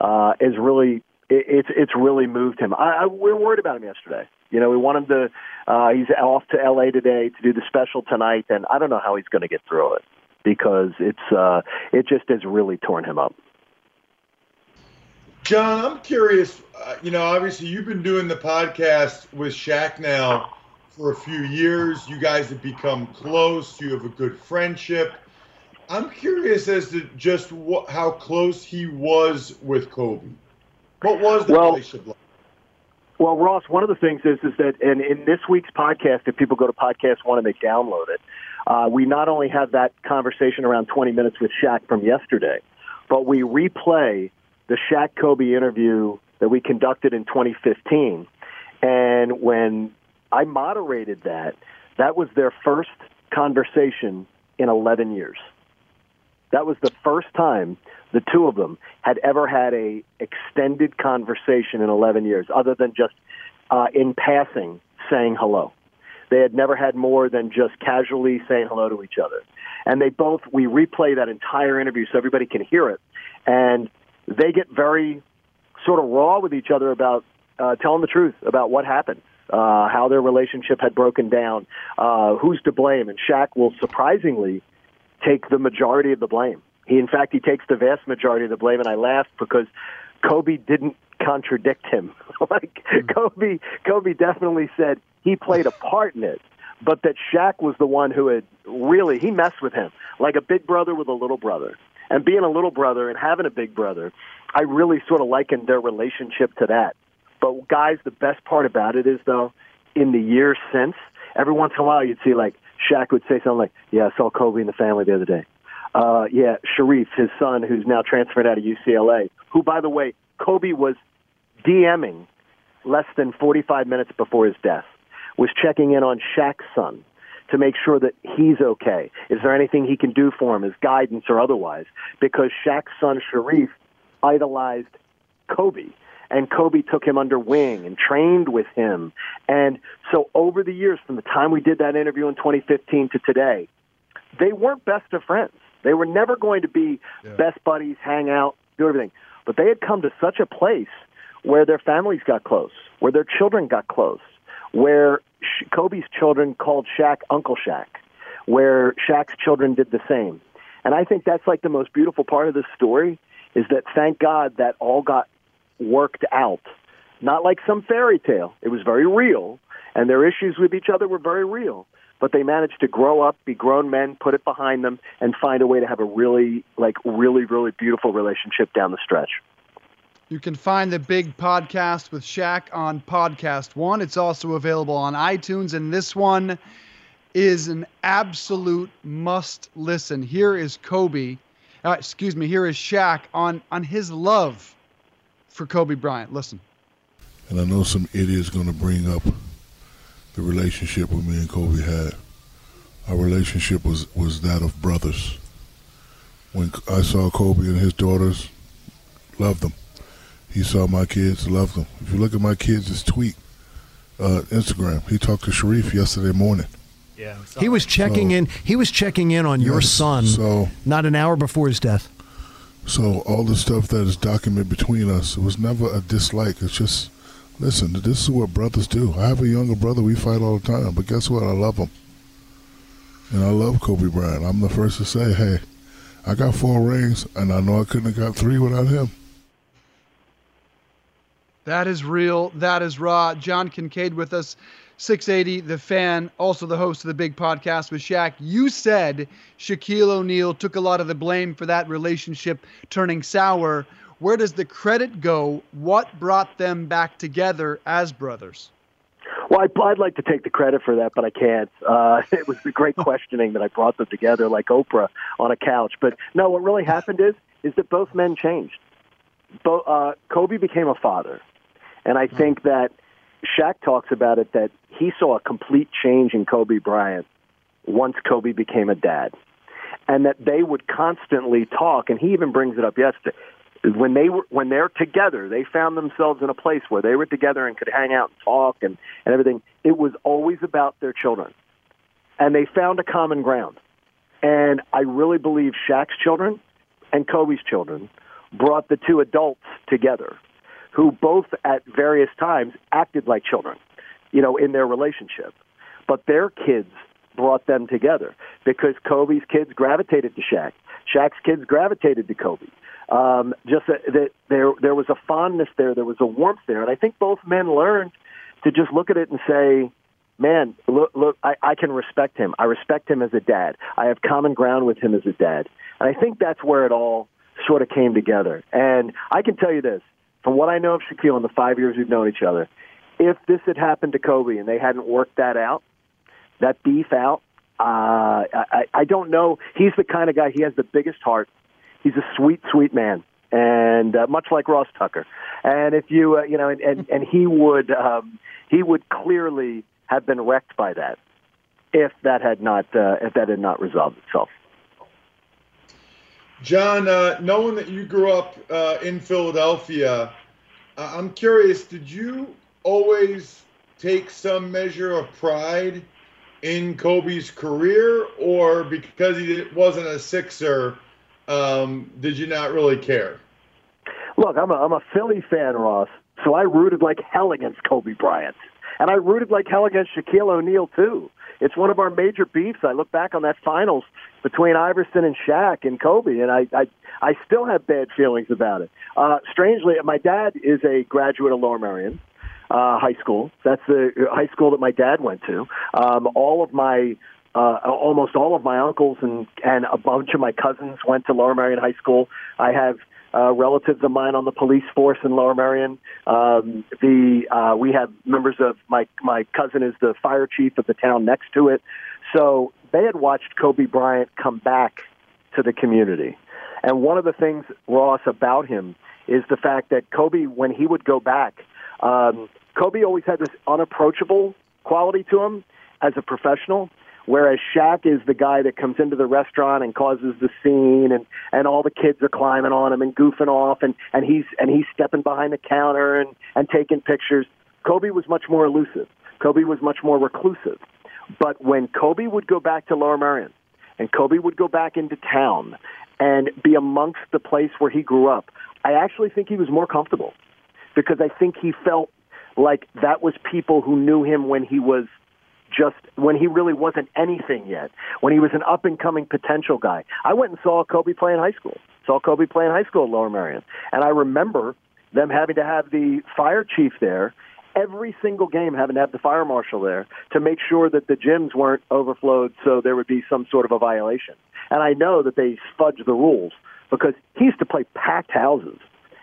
uh, is really it, it's it's really moved him. I, I, we were worried about him yesterday. You know, we want him to. Uh, he's off to L.A. today to do the special tonight, and I don't know how he's going to get through it because it's uh, it just has really torn him up.
John, I'm curious. Uh, you know, obviously you've been doing the podcast with Shaq now for a few years. You guys have become close. You have a good friendship. I'm curious as to just what, how close he was with Kobe. What was the well, relationship like?
Well, Ross, one of the things is is that, and in this week's podcast, if people go to podcast one and they download it, uh, we not only had that conversation around 20 minutes with Shaq from yesterday, but we replay the Shaq Kobe interview that we conducted in 2015. And when I moderated that, that was their first conversation in 11 years. That was the first time the two of them had ever had a extended conversation in 11 years, other than just uh, in passing saying hello. They had never had more than just casually saying hello to each other. And they both, we replay that entire interview so everybody can hear it. And they get very sort of raw with each other about uh, telling the truth about what happened. Uh, how their relationship had broken down, uh, who's to blame, and Shaq will surprisingly take the majority of the blame. He, in fact, he takes the vast majority of the blame, and I laugh because Kobe didn't contradict him. like mm-hmm. Kobe, Kobe definitely said he played a part in it, but that Shaq was the one who had really he messed with him like a big brother with a little brother. And being a little brother and having a big brother, I really sort of likened their relationship to that. But guys, the best part about it is though, in the years since, every once in a while you'd see like Shaq would say something like, "Yeah, I saw Kobe and the family the other day." Uh, yeah, Shareef, his son, who's now transferred out of UCLA, who, by the way, Kobe was DMing less than 45 minutes before his death was checking in on Shaq's son to make sure that he's okay. Is there anything he can do for him as guidance or otherwise? Because Shaq's son Shareef idolized Kobe and Kobe took him under wing and trained with him. And so over the years, from the time we did that interview in 2015 to today, they weren't best of friends. They were never going to be yeah. best buddies, hang out, do everything. But they had come to such a place where their families got close, where their children got close, where Kobe's children called Shaq Uncle Shaq, where Shaq's children did the same. And I think that's like the most beautiful part of this story is that thank God that all got worked out. Not like some fairy tale. It was very real, and their issues with each other were very real. But they managed to grow up, be grown men, put it behind them, and find a way to have a really, like, really, really beautiful relationship down the stretch.
You can find the big podcast with Shaq on Podcast One. It's also available on iTunes, and this one is an absolute must listen. Here is Kobe, uh, excuse me, here is Shaq on on his love for Kobe Bryant. Listen.
And I know some idiot's going to bring up the relationship with me and Kobe had. Our relationship was, was that of brothers. When I saw Kobe and his daughters, loved them. He saw my kids, loved them. If you look at my kids' tweet, uh, Instagram, he talked to Shareef yesterday morning.
Yeah, he was checking so, in. He was checking in on yes, your son. So not an hour before his death.
So all the stuff that is documented between us, it was never a dislike. It's just, listen, this is what brothers do. I have a younger brother. We fight all the time, but guess what? I love him, and I love Kobe Bryant. I'm the first to say, hey, I got four rings, and I know I couldn't have got three without him.
That is real. That is raw. John Kincade with us. 680, the fan, also the host of the big podcast with Shaq. You said Shaquille O'Neal took a lot of the blame for that relationship turning sour. Where does the credit go? What brought them back together as brothers?
Well, I'd, like to take the credit for that, but I can't. Uh, it was the great questioning that I brought them together, like Oprah on a couch. But no, what really happened is is that both men changed. Bo- uh, Kobe became a father, and I think that Shaq talks about it that he saw a complete change in Kobe Bryant once Kobe became a dad, and that they would constantly talk. And he even brings it up yesterday. When they were when they're together, they found themselves in a place where they were together and could hang out and talk and, and everything. It was always about their children, and they found a common ground. And I really believe Shaq's children and Kobe's children brought the two adults together who both at various times acted like children, you know, in their relationship. But their kids brought them together because Kobe's kids gravitated to Shaq. Shaq's kids gravitated to Kobe. Um, just that, that there there was a fondness there, there was a warmth there, and I think both men learned to just look at it and say, "Man, look, look, I, I can respect him. I respect him as a dad. I have common ground with him as a dad." And I think that's where it all sort of came together. And I can tell you this: from what I know of Shaquille in the five years we've known each other, if this had happened to Kobe and they hadn't worked that out, that beef out, uh, I, I don't know. He's the kind of guy. He has the biggest heart. He's a sweet, sweet man, and uh, much like Ross Tucker. And if you, uh, you know, and, and and he would, um, he would clearly have been wrecked by that if that had not, uh, if that had not resolved itself.
John, uh, knowing that you grew up uh, in Philadelphia, uh, I'm curious, did you always take some measure of pride in Kobe's career, or because he wasn't a Sixer, um, did you not really care?
Look, I'm a, I'm a Philly fan, Ross, so I rooted like hell against Kobe Bryant. And I rooted like hell against Shaquille O'Neal, too. It's one of our major beefs. I look back on that finals between Iverson and Shaq and Kobe, and I I, I still have bad feelings about it. Uh, strangely, my dad is a graduate of Lower Merion uh, High School. That's the high school that my dad went to. Um, all of my uh, almost all of my uncles and and a bunch of my cousins went to Lower Merion High School. I have uh, relatives of mine on the police force in Lower Merion. Um, the uh, we have members of my my cousin is the fire chief of the town next to it. So they had watched Kobe Bryant come back to the community. And one of the things, Ross, about him is the fact that Kobe, when he would go back, um, Kobe always had this unapproachable quality to him as a professional. Whereas Shaq is the guy that comes into the restaurant and causes the scene, and and all the kids are climbing on him and goofing off, and and he's and he's stepping behind the counter and and taking pictures. Kobe was much more elusive. Kobe was much more reclusive. But when Kobe would go back to Lower Merion, and Kobe would go back into town and be amongst the place where he grew up, I actually think he was more comfortable because I think he felt like that was people who knew him when he was just when he really wasn't anything yet, when he was an up and coming potential guy. I went and saw Kobe play in high school. Saw Kobe play in high school at Lower Merion. And I remember them having to have the fire chief there every single game having to have the fire marshal there to make sure that the gyms weren't overflowed so there would be some sort of a violation. And I know that they fudge the rules because he used to play packed houses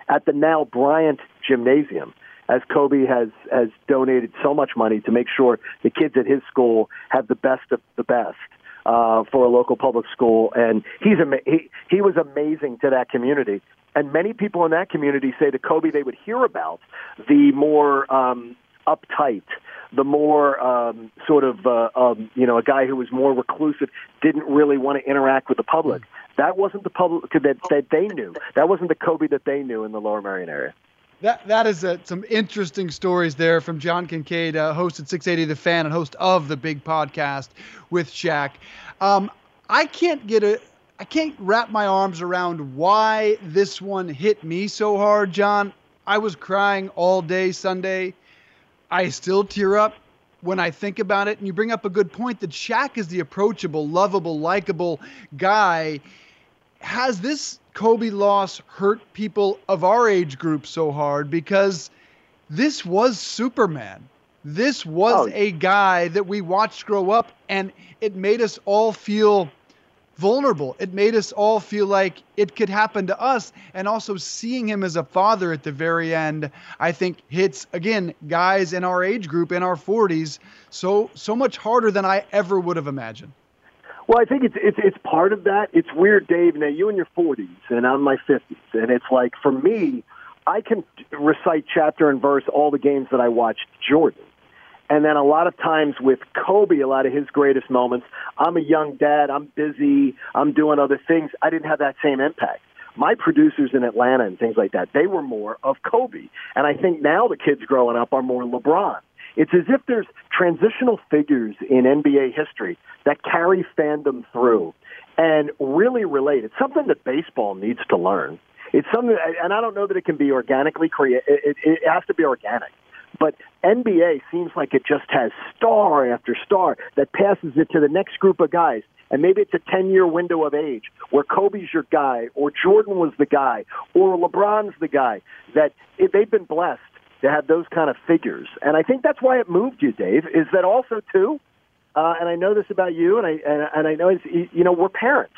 at the now Bryant Gymnasium as Kobe has has donated so much money to make sure the kids at his school have the best of the best uh, for a local public school, and he's ama- he he was amazing to that community. And many people in that community say to Kobe they would hear about the more um, uptight, the more um, sort of uh, um, you know a guy who was more reclusive, didn't really want to interact with the public. That wasn't the public that, that they knew. That wasn't the Kobe that they knew in the Lower Merion area.
That that is a, some interesting stories there from John Kincade, uh, host at 680 The Fan and host of the big podcast with Shaq. Um, I can't get a I can't wrap my arms around why this one hit me so hard, John. I was crying all day Sunday. I still tear up when I think about it. And you bring up a good point that Shaq is the approachable, lovable, likable guy. Has this Kobe loss hurt people of our age group so hard because this was Superman. This was oh. a guy that we watched grow up, and it made us all feel vulnerable. It made us all feel like it could happen to us. And also seeing him as a father at the very end, I think hits again guys in our age group in our 40s so so much harder than I ever would have imagined.
Well, I think it's it's it's part of that. It's weird, Dave. Now you're in your 40s and I'm in my 50s, and it's like for me, I can recite chapter and verse all the games that I watched Jordan. And then a lot of times with Kobe, a lot of his greatest moments, I'm a young dad, I'm busy, I'm doing other things. I didn't have that same impact. My producers in Atlanta and things like that, they were more of Kobe. And I think now the kids growing up are more LeBron. It's as if there's transitional figures in NBA history that carry fandom through and really relate. It's something that baseball needs to learn. It's something, and I don't know that it can be organically created. It, it, it has to be organic. But NBA seems like it just has star after star that passes it to the next group of guys. And maybe it's a 10 year window of age where Kobe's your guy, or Jordan was the guy, or LeBron's the guy. That they've been blessed to have those kind of figures. And I think that's why it moved you, Dave, is that also, too, uh, and I know this about you, and I and, and I know it's, you know we're parents,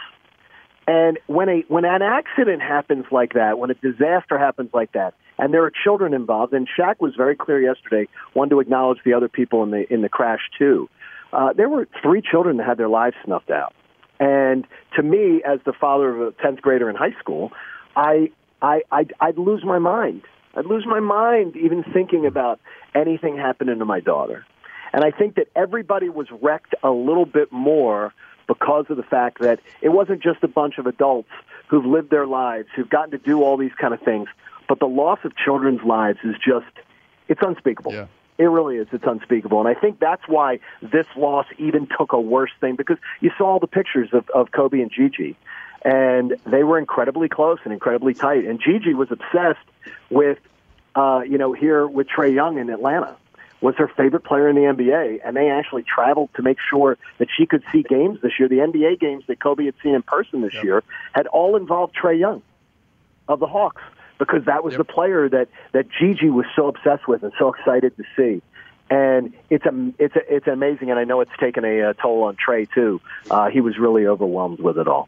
and when a when an accident happens like that, when a disaster happens like that, and there are children involved, and Shaq was very clear yesterday, one to acknowledge the other people in the in the crash too. Uh, there were three children that had their lives snuffed out, and to me, as the father of a tenth grader in high school, I I I'd, I'd lose my mind. I'd lose my mind even thinking about anything happening to my daughter. And I think that everybody was wrecked a little bit more because of the fact that it wasn't just a bunch of adults who've lived their lives, who've gotten to do all these kind of things, but the loss of children's lives is just, it's unspeakable. Yeah. It really is. It's unspeakable. And I think that's why this loss even took a worse thing because you saw all the pictures of, of Kobe and Gigi, and they were incredibly close and incredibly tight. And Gigi was obsessed with, uh, you know, here with Trae Young in Atlanta was her favorite player in the NBA, and they actually traveled to make sure that she could see games this year. The NBA games that Kobe had seen in person this yep. year had all involved Trae Young of the Hawks because that was yep. the player that that Gigi was so obsessed with and so excited to see. And it's a, it's a, it's amazing, and I know it's taken a, a toll on Trae too. Uh, he was really overwhelmed with it all.